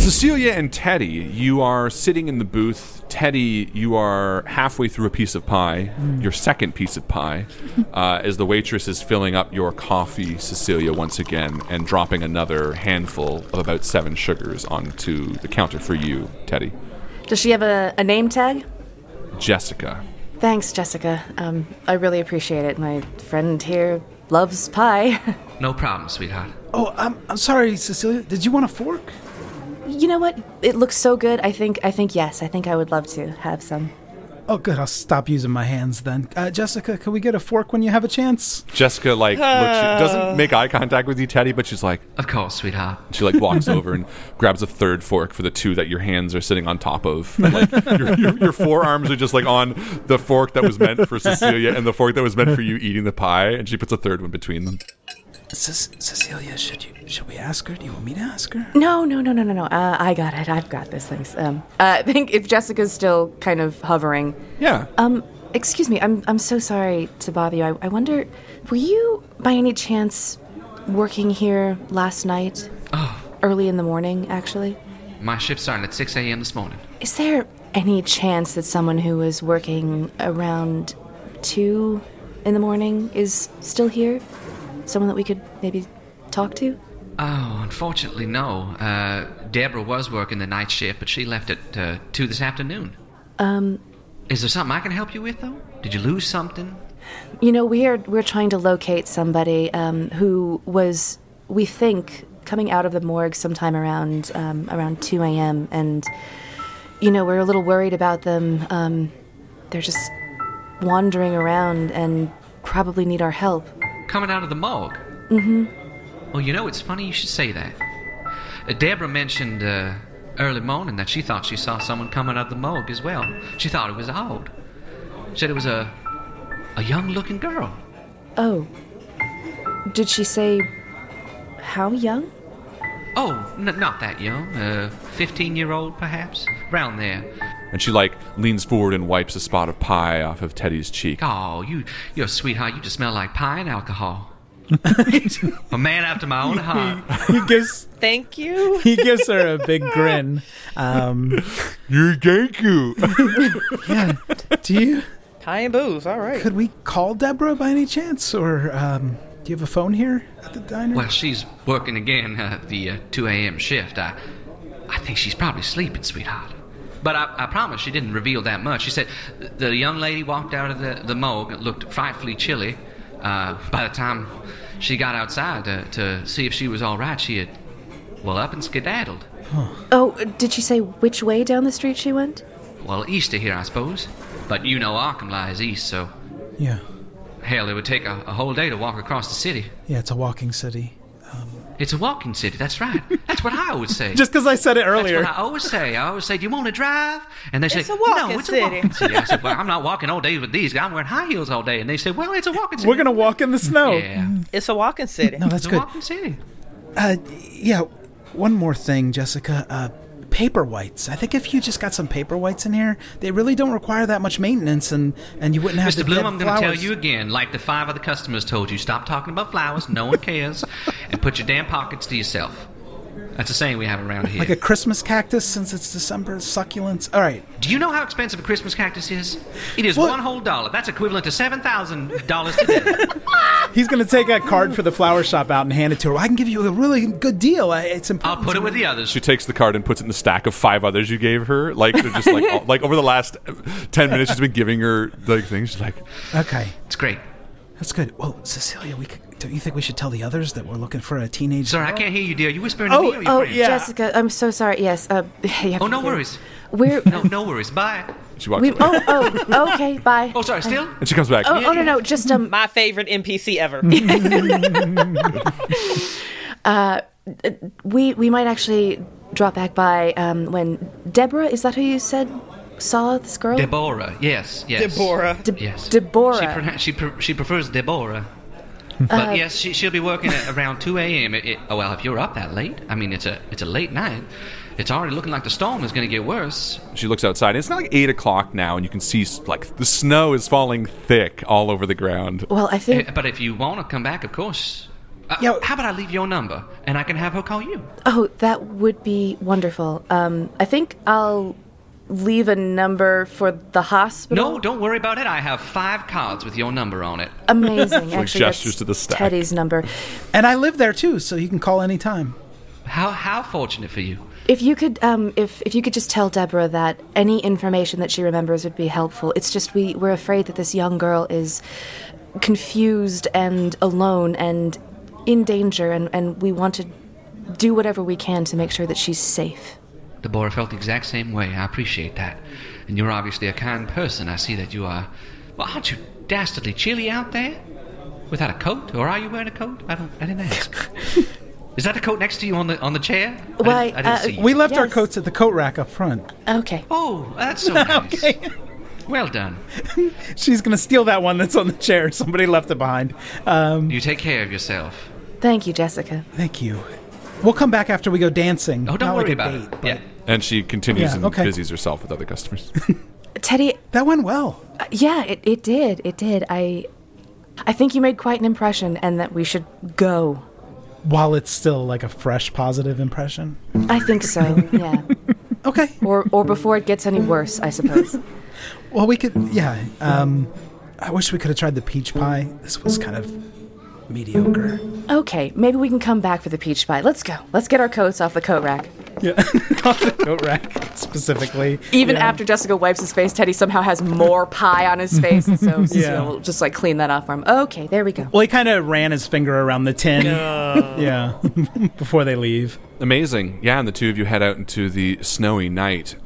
Cecilia and Teddy, you are sitting in the booth. Teddy, you are halfway through a piece of pie, your second piece of pie, uh, as the waitress is filling up your coffee, Cecilia, once again, and dropping another handful of about seven sugars onto the counter for you, Teddy. Does she have a, a name tag? Jessica. Thanks, Jessica. Um, I really appreciate it. My friend here loves pie. No problem, sweetheart. Oh, I'm, I'm sorry, Cecilia. Did you want a fork? You know what? It looks so good. I think I think yes. I think I would love to have some. Oh, good. I'll stop using my hands then. Uh, Jessica, can we get a fork when you have a chance? Jessica, like, looks, doesn't make eye contact with you, Teddy, but she's like, Of course, sweetheart. She like walks over and grabs a third fork for the two that your hands are sitting on top of. And, like your, your, your forearms are just like on the fork that was meant for Cecilia and the fork that was meant for you eating the pie, and she puts a third one between them. Ce- Cecilia, should you should we ask her? Do you want me to ask her? No, no, no, no, no, no. Uh, I got it. I've got this. Thanks. Um, uh, I think if Jessica's still kind of hovering. Yeah. Um, excuse me. I'm I'm so sorry to bother you. I, I wonder, were you by any chance working here last night? Oh, Early in the morning, actually. my shift started at 6 a.m. this morning. Is there any chance that someone who was working around two in the morning is still here? Someone that we could maybe talk to? Oh, unfortunately, no. Uh, Deborah was working the night shift, but she left at uh, 2 this afternoon. Um, Is there something I can help you with, though? Did you lose something? You know, we're we're trying to locate somebody um, who was, we think, coming out of the morgue sometime around um, around two a.m. and you know we're a little worried about them. Um, they're just wandering around and probably need our help. Coming out of the morgue? Mm-hmm. Well, you know, it's funny you should say that. Uh, Deborah mentioned uh, early morning that she thought she saw someone coming out of the morgue as well. She thought it was odd. Said it was a a young-looking girl. Oh. Did she say how young? Oh, n- not that young. Uh, 15-year-old, perhaps, round there. And she like leans forward and wipes a spot of pie off of Teddy's cheek. Oh, you, you're a sweetheart. You just smell like pie and alcohol. a man after my own heart. He gives Thank you. he gives her a big grin. Um, You thank you. yeah. Do you? Pie and booze. All right. Could we call Deborah by any chance, or um, do you have a phone here at the diner? Well, she's working again uh, the uh, 2 a.m. shift. I, I think she's probably sleeping, sweetheart. But I, I promise she didn't reveal that much. She said the young lady walked out of the, the morgue. It looked frightfully chilly. Uh, by the time she got outside to, to see if she was all right, she had, well, up and skedaddled. Oh, did she say which way down the street she went? Well, east of here, I suppose. But you know Arkham lies east, so Yeah. hell, it would take a, a whole day to walk across the city. Yeah, it's a walking city. It's a walking city, that's right. That's what I always say. Just because I said it earlier. That's earlier. what I always say. I always say, "Do you want to drive?" And they say, It's a walking "No, it's city." a walking city." I said, "Well, I'm not walking all day with these. I'm wearing high heels all day." And they say, "Well, it's a walking city." We're gonna walk in the snow. Yeah, It's a walking city. No, that's it's a good. walking city. Uh, yeah. One more thing, Jessica. Uh, paper whites. I think if you just got some paper whites in here, they really don't require that much maintenance, and and you wouldn't have to. Mr. Bloom, I'm going to tell you again, like the five other customers told you, stop talking about flowers. No one cares, and put your damn pockets to yourself. That's a saying we have around here. Like a Christmas cactus, since it's December, succulents. All right. Do you know how expensive a Christmas cactus is? It is What? one whole dollar. That's equivalent to seven thousand dollars today. He's going to take a card for the flower shop out and hand it to her. I can give you a really good deal. I- It's important. I'll put it with the others. She takes the card and puts it in the stack of five others you gave her. Like they're just like all, like over the last ten minutes, she's been giving her like things. She's like, Okay, It's great. that's good. Well, Cecilia, we could, don't you think we should tell the others that we're looking for a teenage? Sorry, I can't hear you, dear. You whispering Oh, to me or your Oh, friend? yeah. Jessica, I'm so sorry. Yes. Uh, you have Oh, no worries. We're. No, no worries. Bye. she walks We, away. oh, oh, okay. Bye. Oh, sorry. Still? and she comes back. Oh, oh no, no, just um, My favorite NPC ever. we we might actually drop back by um when Deborah is that who you said saw this girl? Deborah. Yes. Yes. Deborah. De- Yes. Deborah. She, pronoun- she, pre- she prefers Deborah. But yes, she, she'll be working at around 2 a.m. It, it, oh, well, if you're up that late, I mean, it's a it's a late night. It's already looking like the storm is going to get worse. She looks outside. It's not like eight o'clock now, and you can see like the snow is falling thick all over the ground. well, I think. Uh, But if you want to come back, of course. Uh, Yeah. How about I leave your number and I can have her call you? Oh, that would be wonderful. Um, I think I'll leave a number for the hospital. No, don't worry about it. I have five cards with your number on it. Amazing. Actually, gestures to the stack. Teddy's number. And I live there too, so you can call anytime. How how fortunate for you. If you could, um, if if you could just tell Deborah that any information that she remembers would be helpful. It's just we we're afraid that this young girl is confused and alone and in danger, and and we want to do whatever we can to make sure that she's safe. Deborah felt the exact same way. I appreciate that. And you're obviously a kind person. I see that you are. Well, aren't you dastardly chilly out there? Without a coat? Or are you wearing a coat? I don't. I didn't ask. Is that the coat next to you on the on the chair? I Why, didn't, I didn't uh, see you. We left our coats at the coat rack up front. Okay. Oh, that's so nice. Well done. She's gonna steal that one that's on the chair. Somebody left it behind. Um, You take care of yourself. Thank you, Jessica. thank you. We'll come back after we go dancing. Oh, don't Not worry like about date, it. but- Yeah. And she continues Yeah, and okay. busies herself with other customers. Teddy, That went well. uh, yeah, it, it did. It did. I I think you made quite an impression, and that we should go. While it's still like a fresh, positive impression. I think so. Yeah. Okay. or or before it gets any worse, I suppose. Well, we could. Yeah. Um, I wish we could have tried the peach pie. This was kind of mediocre. Okay, maybe we can come back for the peach pie. Let's go. Let's get our coats off the coat rack. Yeah. Off the coat rack specifically. Even Yeah. after Jessica wipes his face, Teddy somehow has more pie on his face, and so Cecilia Yeah. will just like clean that off for him. Okay, there we go. Well, he kind of ran his finger around the tin. Yeah. Before they leave. Amazing. Yeah, and the two of you head out into the snowy night.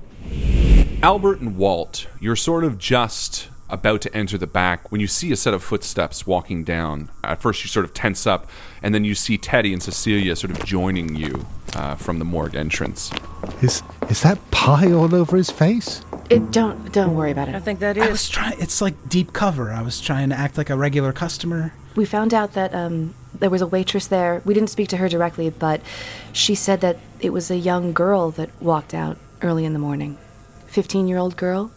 Albert and Walt, you're sort of just about to enter the back when you see a set of footsteps walking down. At first, you sort of tense up, and then you see Teddy and Cecilia sort of joining you uh, from the morgue entrance. Is is that pie all over his face? It, don't don't worry about it. I it. think that is. I was trying. It's like deep cover. I was trying to act like a regular customer. We found out that um, there was a waitress there. We didn't speak to her directly, but she said that it was a young girl that walked out early in the morning. Fifteen-year-old girl.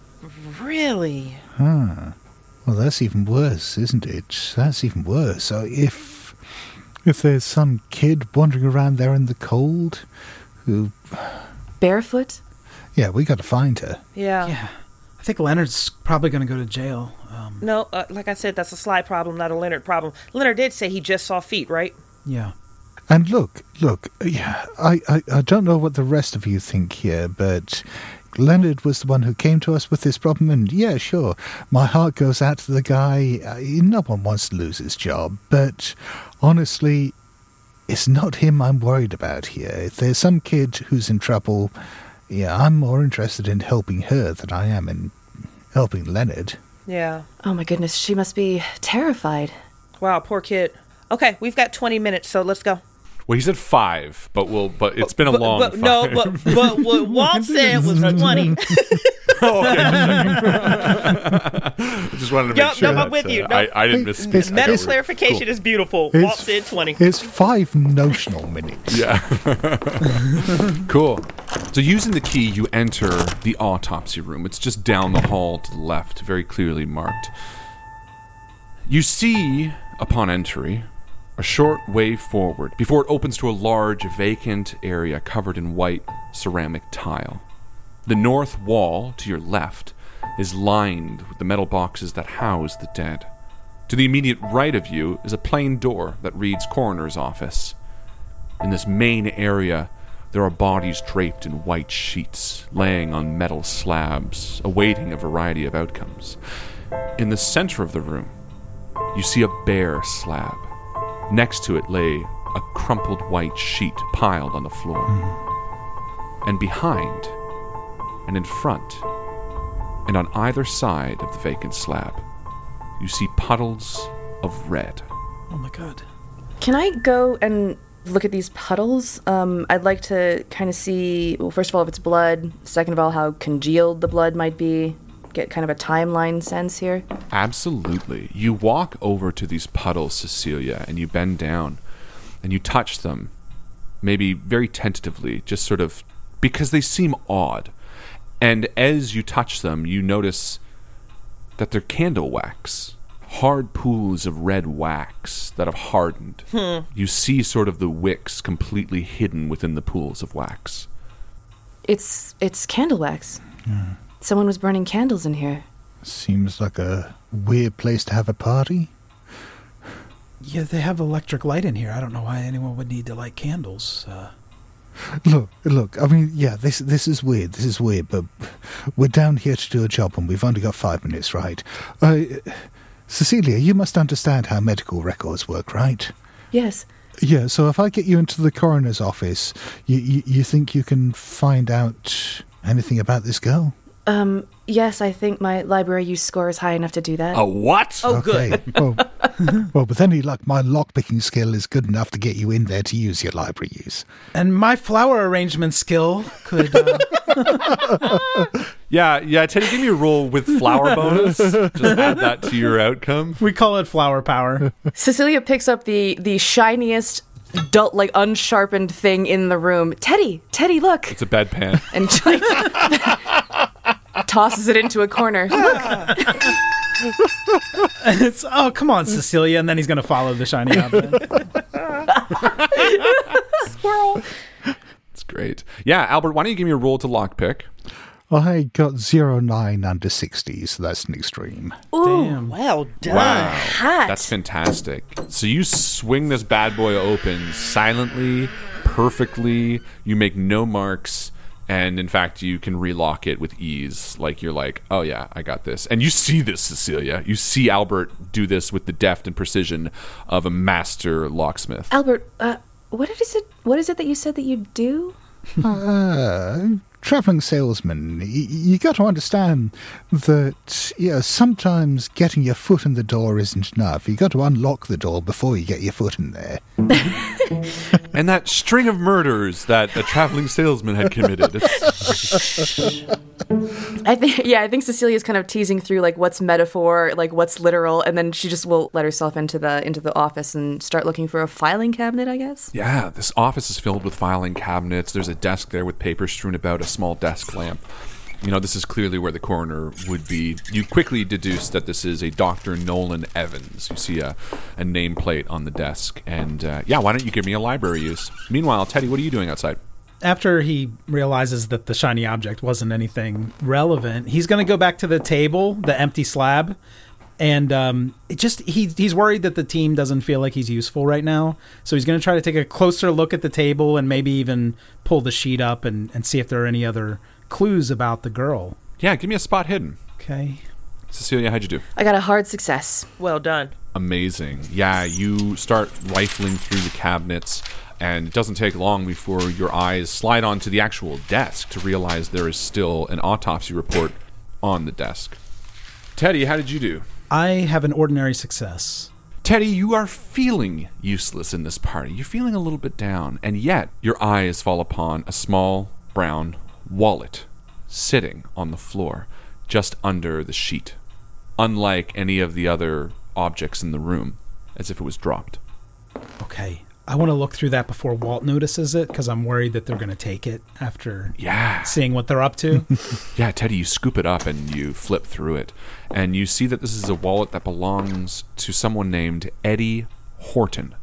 Really? Well, that's even worse, isn't it? That's even worse. So if if there's some kid wandering around there in the cold, who, Barefoot. yeah, we got to find her. Yeah. Yeah, I think Leonard's probably going to go to jail. Um, No, uh, like I said, that's a Sly problem, not a Leonard problem. Leonard did say he just saw feet, right? yeah. And look, look, yeah, I, I, I don't know what the rest of you think here, but Leonard was the one who came to us with this problem, and yeah, sure, my heart goes out to the guy. Uh, no one wants to lose his job, but honestly, it's not him I'm worried about here. If there's some kid who's in trouble, yeah, I'm more interested in helping her than I am in helping Leonard. Yeah. Oh my goodness, she must be terrified. Wow, poor kid. Okay, we've got 20 minutes, so let's go. Well, he said five, but we'll. But it's been a But, long. but five. no, but, but what Walt said was 20. I just wanted to make Yup, sure. no, I'm that, with you. uh, No. I, I didn't It's- misspeak. it's- I Meta clarification cool. is beautiful. Walt said 20. It's five notional minutes. Yeah. cool. So using the key, you enter the autopsy room. It's just down the hall to the left, very clearly marked. You see, upon entry, a short way forward before it opens to a large vacant area covered in white ceramic tile. The north wall to your left is lined with the metal boxes that house the dead. To the immediate right of you is a plain door that reads Coroner's Office. In this main area, there are bodies draped in white sheets, laying on metal slabs, awaiting a variety of outcomes. In the center of the room, you see a bare slab. Next to it lay a crumpled white sheet piled on the floor. And behind, and in front, and on either side of the vacant slab, you see puddles of red. Oh my god. Can I go and look at these puddles? Um, I'd like to kind of see, well, first of all, if it's blood. Second of all, how congealed the blood might be. Get kind of a timeline sense here. Absolutely. You walk over to these puddles, Cecilia, and you bend down and you touch them, maybe very tentatively, just sort of because they seem odd. And as you touch them, you notice that they're candle wax. Hard pools of red wax that have hardened. Hmm. You see sort of the wicks completely hidden within the pools of wax. It's it's candle wax. Someone was burning candles in here. Seems like a weird place to have a party. Yeah, they have electric light in here. I don't know why anyone would need to light candles. Uh, Look, look. I mean, yeah, this this is weird. This is weird, but we're down here to do a job, and we've only got five minutes, right? Uh, Cecilia, you must understand how medical records work, right? Yes. Yeah. So if I get you into the coroner's office, you you, you think you can find out anything about this girl? Um, yes, I think my library use score is high enough to do that. A what? Oh, good. Okay. well, well, with any luck, my lockpicking skill is good enough to get you in there to use your library use. and my flower arrangement skill could. Uh, Yeah, yeah. Teddy, give me a roll with flower bonus. Just add that to your outcome. we call it flower power. Cecilia picks up the the shiniest, dull, like unsharpened thing in the room. Teddy, Teddy, look, It's a bedpan. and like, tosses it into a corner. Look, it's oh come on, Cecilia, and then he's gonna follow the shiny object. Squirrel. It's great. Yeah, Albert, why don't you give me a roll to lockpick? I got zero nine under sixty, so that's an extreme. Damn. Well done. hat. That's fantastic. So you swing this bad boy open silently, perfectly. You make no marks. And in fact, you can relock it with ease. Like you're like, oh yeah, I got this. And you see this, Cecilia. You see Albert do this with the deft and precision of a master locksmith. Albert, uh, what is it? What is it that you said that you do? Uh, traveling salesman, y- you got to understand that you know, sometimes getting your foot in the door isn't enough. You got to unlock the door before you get your foot in there. And that string of murders that a traveling salesman had committed. I think yeah, I think Cecilia's kind of teasing through like what's metaphor, like what's literal, and then she just will let herself into the into the office and start looking for a filing cabinet, I guess. Yeah, this office is filled with filing cabinets. There's a desk there with paper strewn about, a small desk lamp. You know, this is clearly where the coroner would be. You quickly deduce that this is a Dr. Nolan Evans. You see a, a nameplate on the desk. And uh, yeah, why don't you give me a library use? Meanwhile, Teddy, what are you doing outside? After he realizes that the shiny object wasn't anything relevant, he's going to go back to the table, the empty slab, and um, it just he he's worried that the team doesn't feel like he's useful right now. So he's going to try to take a closer look at the table and maybe even pull the sheet up and, and see if there are any other clues about the girl. Yeah, give me a spot hidden. Okay. Cecilia, how'd you do? I got a hard success. Well done. Amazing. Yeah, you start rifling through the cabinets, and it doesn't take long before your eyes slide onto the actual desk to realize there is still an autopsy report on the desk. Teddy, how did you do? I have an ordinary success. Teddy, you are feeling useless in this party. You're feeling a little bit down, and yet your eyes fall upon a small brown wallet sitting on the floor just under the sheet, unlike any of the other objects in the room, as if it was dropped. Okay. I want to look through that before Walt notices it because I'm worried that they're going to take it after Yeah. seeing what they're up to. Yeah, Teddy, you scoop it up and you flip through it, and you see that this is a wallet that belongs to someone named Eddie Horton.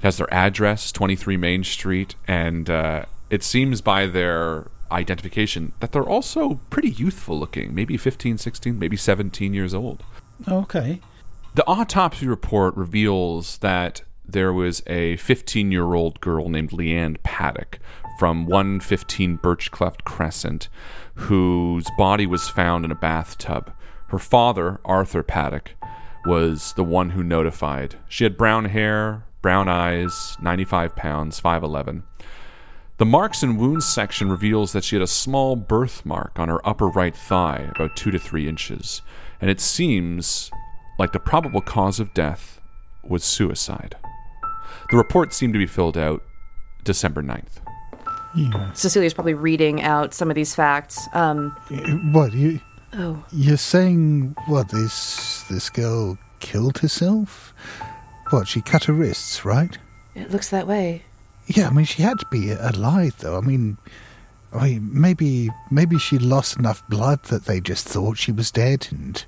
It has their address, 23 Main Street, and uh, it seems by their identification that they're also pretty youthful looking, maybe 15, 16, maybe 17 years old. okay. The autopsy report reveals that there was a 15 year old girl named Leanne Paddock from 115 Birchcleft Crescent whose body was found in a bathtub. Her father, Arthur Paddock, was the one who notified. She had brown hair, brown eyes, 95 pounds, 5'11. The marks and wounds section reveals that she had a small birthmark on her upper right thigh, about two to three inches, and it seems like the probable cause of death was suicide. The report seemed to be filled out December 9th. Cecilia's probably reading out some of these facts. Um, What you? oh, You're saying what? This this girl killed herself? What? She cut her wrists, right? it looks that way. Yeah, I mean, she had to be alive, though. I mean, I mean, maybe maybe she lost enough blood that they just thought she was dead. And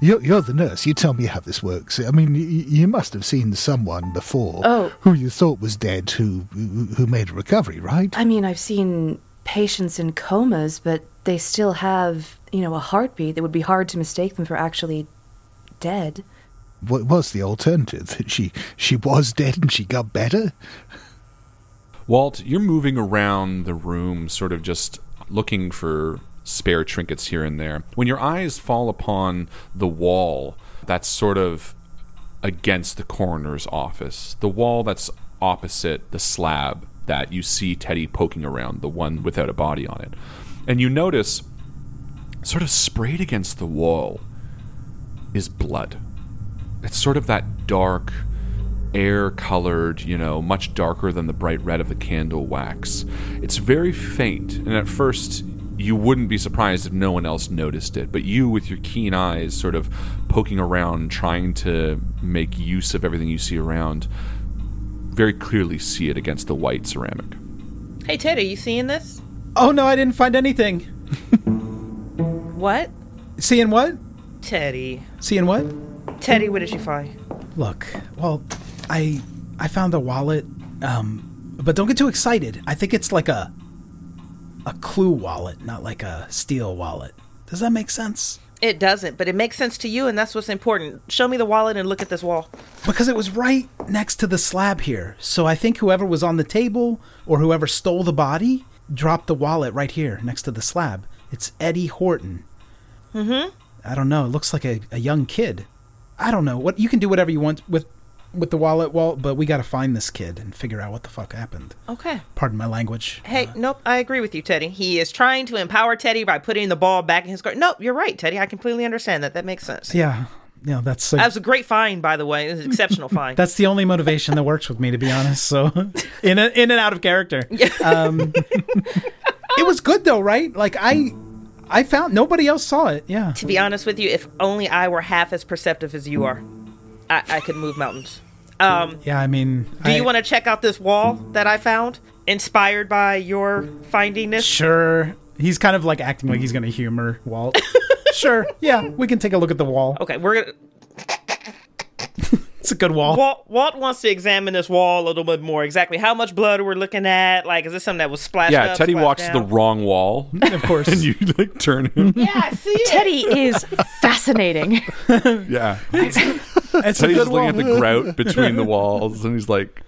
you're, you're the nurse. You tell me how this works. I mean, y- you must have seen someone before Oh. who you thought was dead who who who made a recovery, right? I mean, I've seen patients in comas, but they still have, you know, a heartbeat that would be hard to mistake them for actually dead. What was the alternative? That she she was dead and she got better? Walt, you're moving around the room, sort of just looking for spare trinkets here and there. When your eyes fall upon the wall that's sort of against the coroner's office, the wall that's opposite the slab that you see Teddy poking around, the one without a body on it, and you notice sort of sprayed against the wall is blood. It's sort of that dark, air colored, you know, much darker than the bright red of the candle wax. It's very faint, and at first you wouldn't be surprised if no one else noticed it, but you, with your keen eyes, sort of poking around, trying to make use of everything you see around, very clearly see it against the white ceramic. Hey, Teddy, you seeing this? Oh no, I didn't find anything. What? Seeing what? Teddy. Seeing what? Teddy, what did you find? Look, well, I I found the wallet, um, but don't get too excited. I think it's like a a clue wallet, not like a steel wallet. Does that make sense? It doesn't, but it makes sense to you, and that's what's important. Show me the wallet and look at this wall. Because it was right next to the slab here. So I think whoever was on the table or whoever stole the body dropped the wallet right here next to the slab. It's Eddie Horton. Mm-hmm. I don't know. It looks like a, a young kid. I don't know. What you can do whatever you want with with the wallet, Walt, but we got to find this kid and figure out what the fuck happened. Okay. Pardon my language. Hey, nope, I agree with you, Teddy. He is trying to empower Teddy by putting the ball back in his guard. Nope, you're right, Teddy. I completely understand that. That makes sense. Yeah, yeah, that's a, That was a great find, by the way. It was an exceptional find. that's the only motivation that works with me, to be honest. So, in a, in and out of character. Um, it was good though, right? Like I, I found nobody else saw it. Yeah. to be honest with you, if only I were half as perceptive as you are, I, I could move mountains. Um, Yeah, I mean, do I- you want to check out this wall that I found, inspired by your finding this? Sure. He's kind of like acting like he's going to humor Walt. sure. Yeah, we can take a look at the wall. Okay, we're gonna. It's a good wall. Walt, Walt wants to examine this wall a little bit more. Exactly how much blood we're looking at. Like, is this something that was splashed? Yeah, up, Teddy splashed walks to the wrong wall, Of course. and you like turn him. Yeah, I see it. Teddy is fascinating. Yeah, It's a Teddy's good just looking at the grout between the walls, and he's like,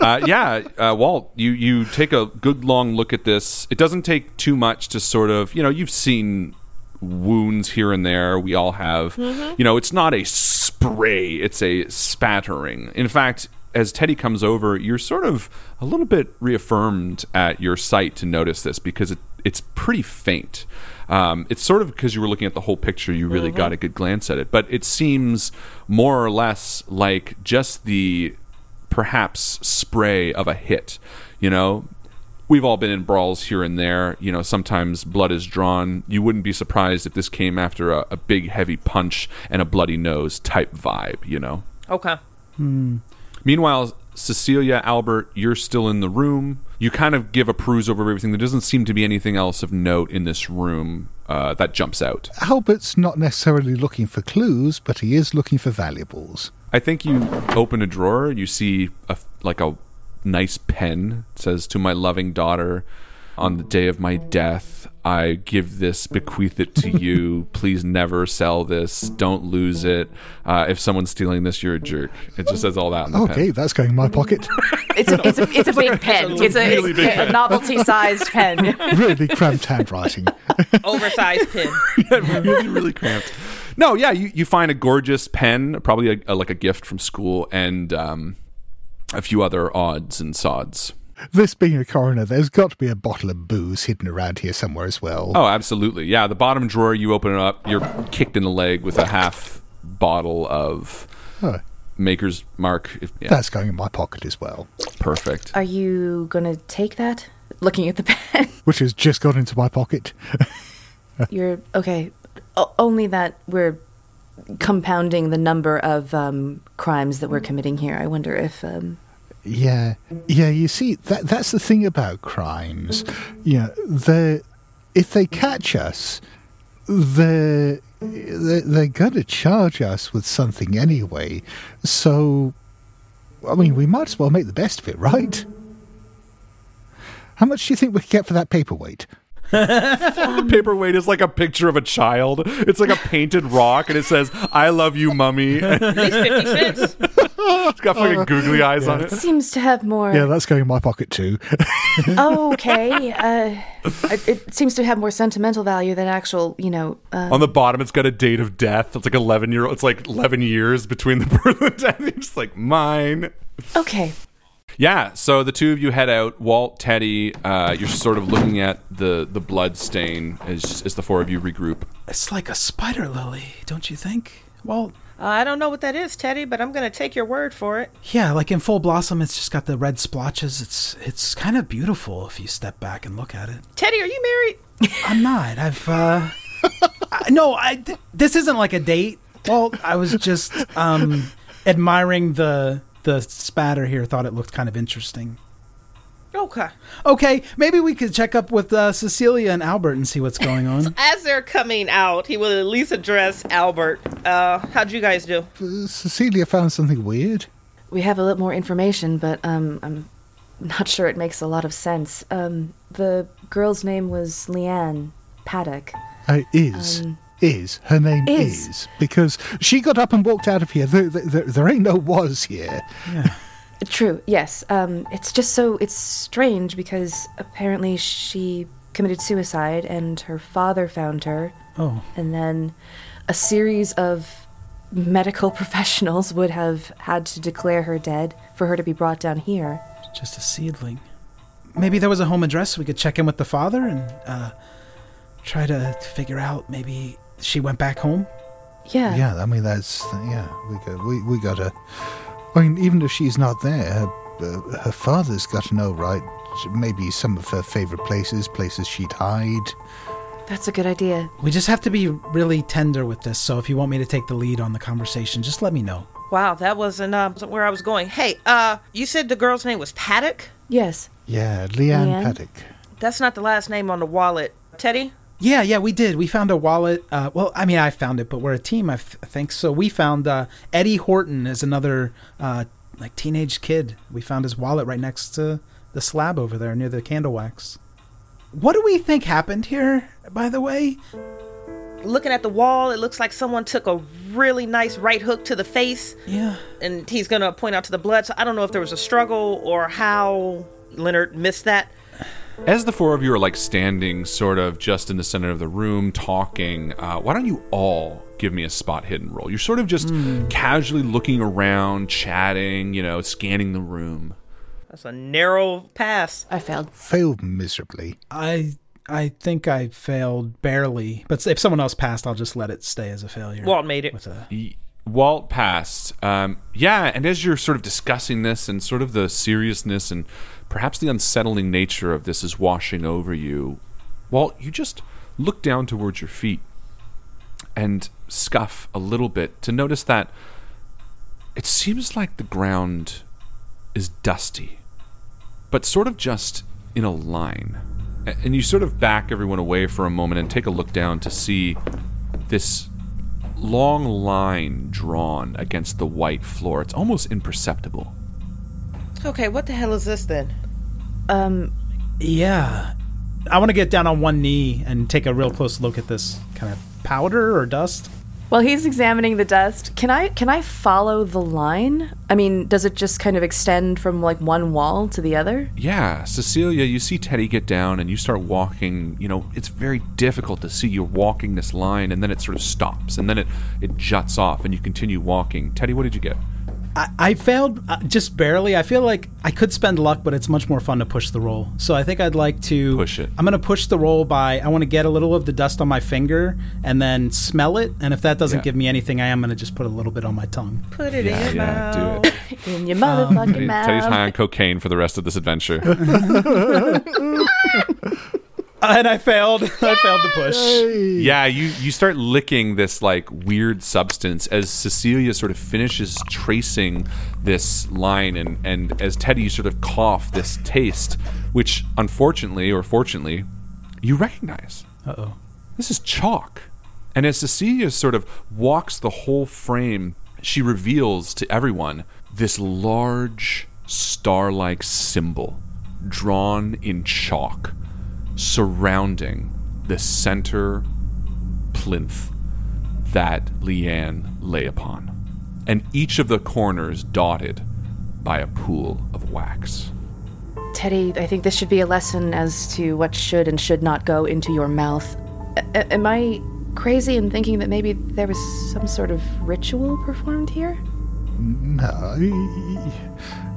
uh, "Yeah, uh, Walt, you you take a good long look at this. It doesn't take too much to sort of, you know, you've seen wounds here and there. We all have. You know, it's not a spray; it's a spattering. In fact." As Teddy comes over, you're sort of a little bit reaffirmed at your sight to notice this because it, it's pretty faint. Um, it's sort of because you were looking at the whole picture, you really got a good glance at it. But it seems more or less like just the perhaps spray of a hit. You know, we've all been in brawls here and there. You know, sometimes blood is drawn. You wouldn't be surprised if this came after a, a big, heavy punch and a bloody nose type vibe. You know. Okay. Meanwhile, Cecilia, Albert, you're still in the room. You kind of give a peruse over everything. There doesn't seem to be anything else of note in this room uh, that jumps out. Albert's not necessarily looking for clues, but he is looking for valuables. I think you open a drawer. You see a like a nice pen. It says, "To my loving daughter, on the day of my death, I give this, bequeath it to you. Please never sell this. Don't lose it. Uh, if someone's stealing this, you're a jerk." It just says all that in the Okay, pen. that's going in my pocket. It's a, it's a, it's a big pen. It's a, really it's big a novelty sized pen. really cramped handwriting. Oversized pin. really, really cramped. No, yeah, you, you find a gorgeous pen, probably a, a, like a gift from school, and um, a few other odds and sods. This being a coroner, there's got to be a bottle of booze hidden around here somewhere as well. Oh, absolutely. Yeah, the bottom drawer, you open it up, you're kicked in the leg with a half bottle of Oh, Maker's Mark. If, yeah, that's going in my pocket as well, perfect. Are you going to take that? Looking at the pen. which has just got into my pocket. You're okay. O- only that we're compounding the number of um, crimes that we're committing here. I wonder if. Um, Yeah, yeah. You see, that that's the thing about crimes. Know, they if they catch us, they're they're, they're going to charge us with something anyway. So, I mean, we might as well make the best of it, right? How much do you think we could get for that paperweight? The paperweight is like a picture of a child. It's like a painted rock, and it says "I love you, mummy." At least 50 cents. It's got fucking googly eyes on it. It seems to have more. Yeah, that's going in my pocket too. oh, okay. Uh, it, it seems to have more sentimental value than actual, you know. Uh, On the bottom, it's got a date of death. It's like eleven year. It's like eleven years between the birth and death. It's like mine. okay. Yeah, so the two of you head out. Walt, Teddy, uh, you're sort of looking at the the blood stain as as the four of you regroup. It's like a spider lily, don't you think? Walt? Uh, I don't know what that is, Teddy, but I'm going to take your word for it. yeah, like in full blossom, it's just got the red splotches. It's it's kind of beautiful if you step back and look at it. Teddy, are you married? I'm not. I've uh I, no, I th- this isn't like a date. Well, I was just um admiring the the spatter here. Thought it looked kind of interesting. Okay. Okay, maybe we could check up with uh, Cecilia and Albert and see what's going on. As they're coming out, he will at least address Albert. Uh, how'd you guys do? Cecilia found something weird. We have a little more information, but um, I'm not sure it makes a lot of sense. Um, the girl's name was Leanne Paddock. Uh, is. Is. Her name is. is. Because she got up and walked out of here. There, there, there, there ain't no was here. True, yes. Um, it's just so it's strange because apparently she committed suicide and her father found her, Oh, and then a series of medical professionals would have had to declare her dead for her to be brought down here. Just a seedling. Maybe there was a home address. We could check in with the father and uh, try to figure out maybe she went back home. Yeah. Yeah, I mean that's yeah. We got we we got to. I mean, even if she's not there, her, uh, her father's got to know, right? Maybe some of her favorite places, places she'd hide. That's a good idea. We just have to be really tender with this. So if you want me to take the lead on the conversation, just let me know. Wow, that wasn't uh, where I was going. Hey, uh, you said the girl's name was Paddock? Yes. Yeah, Leanne, Leanne? Paddock. That's not the last name on the wallet. Teddy? Yeah, yeah, we did. We found a wallet. Uh, well, I mean, I found it, but we're a team, I, f- I think. So we found uh, Eddie Horton is another uh, like teenage kid. We found his wallet right next to the slab over there near the candle wax. What do we think happened here, by the way? Looking at the wall, it looks like someone took a really nice right hook to the face, Yeah. and he's gonna point out to the blood. So I don't know if there was a struggle or how Leonard missed that. As the four of you are like standing sort of just in the center of the room talking, uh, why don't you all give me a spot hidden roll? You're sort of just casually looking around, chatting, you know, scanning the room. That's a narrow pass. I failed. Failed miserably. I I think I failed barely, but if someone else passed, I'll just let it stay as a failure. Walt made it. With a, Y- Walt passed. Um, yeah, and as you're sort of discussing this and sort of the seriousness and perhaps the unsettling nature of this is washing over you, Walt, you just look down towards your feet and scuff a little bit to notice that it seems like the ground is dusty, but sort of just in a line. And you sort of back everyone away for a moment and take a look down to see this long line drawn against the white floor. It's almost imperceptible. Okay, what the hell is this then? Um, yeah. I want to get down on one knee and take a real close look at this kind of powder or dust. while he's examining the dust, can I can I follow the line? I mean, does it just kind of extend from like one wall to the other? Yeah, Cecilia, you see Teddy get down and you start walking. You know, it's very difficult to see you're walking this line and then it sort of stops and then it, it juts off and you continue walking. Teddy, what did you get? I, I failed uh, just barely. I feel like I could spend luck, but it's much more fun to push the roll. So I think I'd like to Push it. I'm going to push the roll by I want to get a little of the dust on my finger and then smell it. And if that doesn't Yeah. give me anything, I am going to just put a little bit on my tongue. Put it Yeah, in your yeah, mouth. do it. In your motherfucking Teddy- mouth. Teddy's high on cocaine for the rest of this adventure. And I failed. I failed to push. yeah, you, you start licking this like weird substance as Cecilia sort of finishes tracing this line and, and as Teddy you sort of cough this taste, which unfortunately or fortunately, you recognize. Uh-oh. This is chalk. And as Cecilia sort of walks the whole frame, she reveals to everyone this large star like symbol drawn in chalk surrounding the center plinth that Leanne lay upon, and each of the corners dotted by a pool of wax. Teddy, I think this should be a lesson as to what should and should not go into your mouth. A- am I crazy in thinking that maybe there was some sort of ritual performed here? No,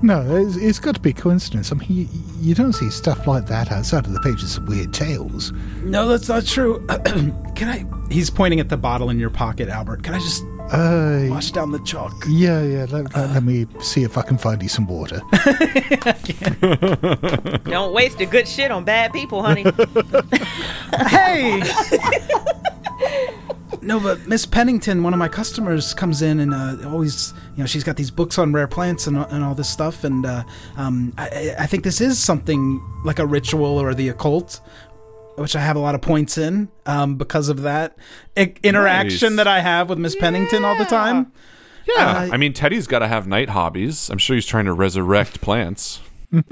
no, it's, it's got to be coincidence. I mean, you, you don't see stuff like that outside of the pages of Weird Tales. No, that's not true. Can I? He's pointing at the bottle in your pocket, Albert. Can I just Uh, wash down the chalk? yeah, yeah. Let, let, let me see if I can find you some water. Don't waste the good shit on bad people, honey. Hey! no, but Miss Pennington, one of my customers, comes in and uh, always, you know, she's got these books on rare plants and, and all this stuff. And uh, um, I, I think this is something like a ritual or the occult, which I have a lot of points in um, because of that I- interaction Nice. that I have with Miss Pennington all the time. Yeah, Uh, I mean, Teddy's got to have night hobbies. I'm sure he's trying to resurrect plants.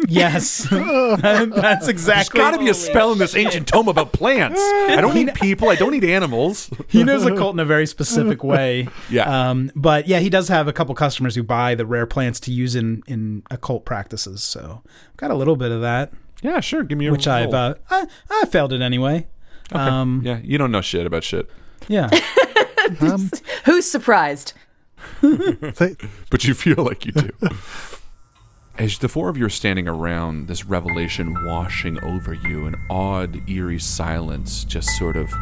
Yes, that's There's exactly. got to be a spell in this ancient tome about plants. I don't need people. I don't need animals. he knows occult in a very specific way. Yeah. Um, but yeah, he does have a couple customers who buy the rare plants to use in, in occult practices. So I've got a little bit of that, Yeah, sure. Give me a which I've uh, I, I failed it anyway. Um, yeah, you don't know shit about shit. yeah. Who's surprised? But you feel like you do. As the four of you are standing around, this revelation washing over you, an odd, eerie silence just sort of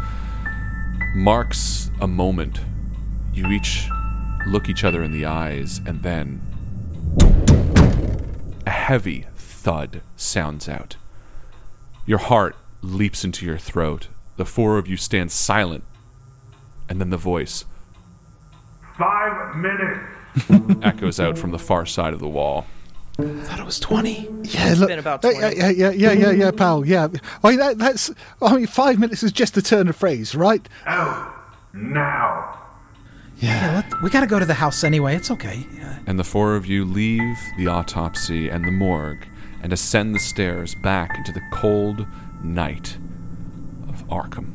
marks a moment. You each look each other in the eyes, and then a heavy thud sounds out. Your heart leaps into your throat. The four of you stand silent, and then the voice Five minutes. echoes out from the far side of the wall. Thought it was 20. yeah, look, been about yeah, 20. yeah, yeah, yeah, yeah, yeah, pal. Yeah, I mean that, that's. I mean, five minutes is just a turn of phrase, right? Out. Now. Yeah, let, we gotta go to the house anyway. It's okay. Yeah. And the four of you leave the autopsy and the morgue and ascend the stairs back into the cold night of Arkham.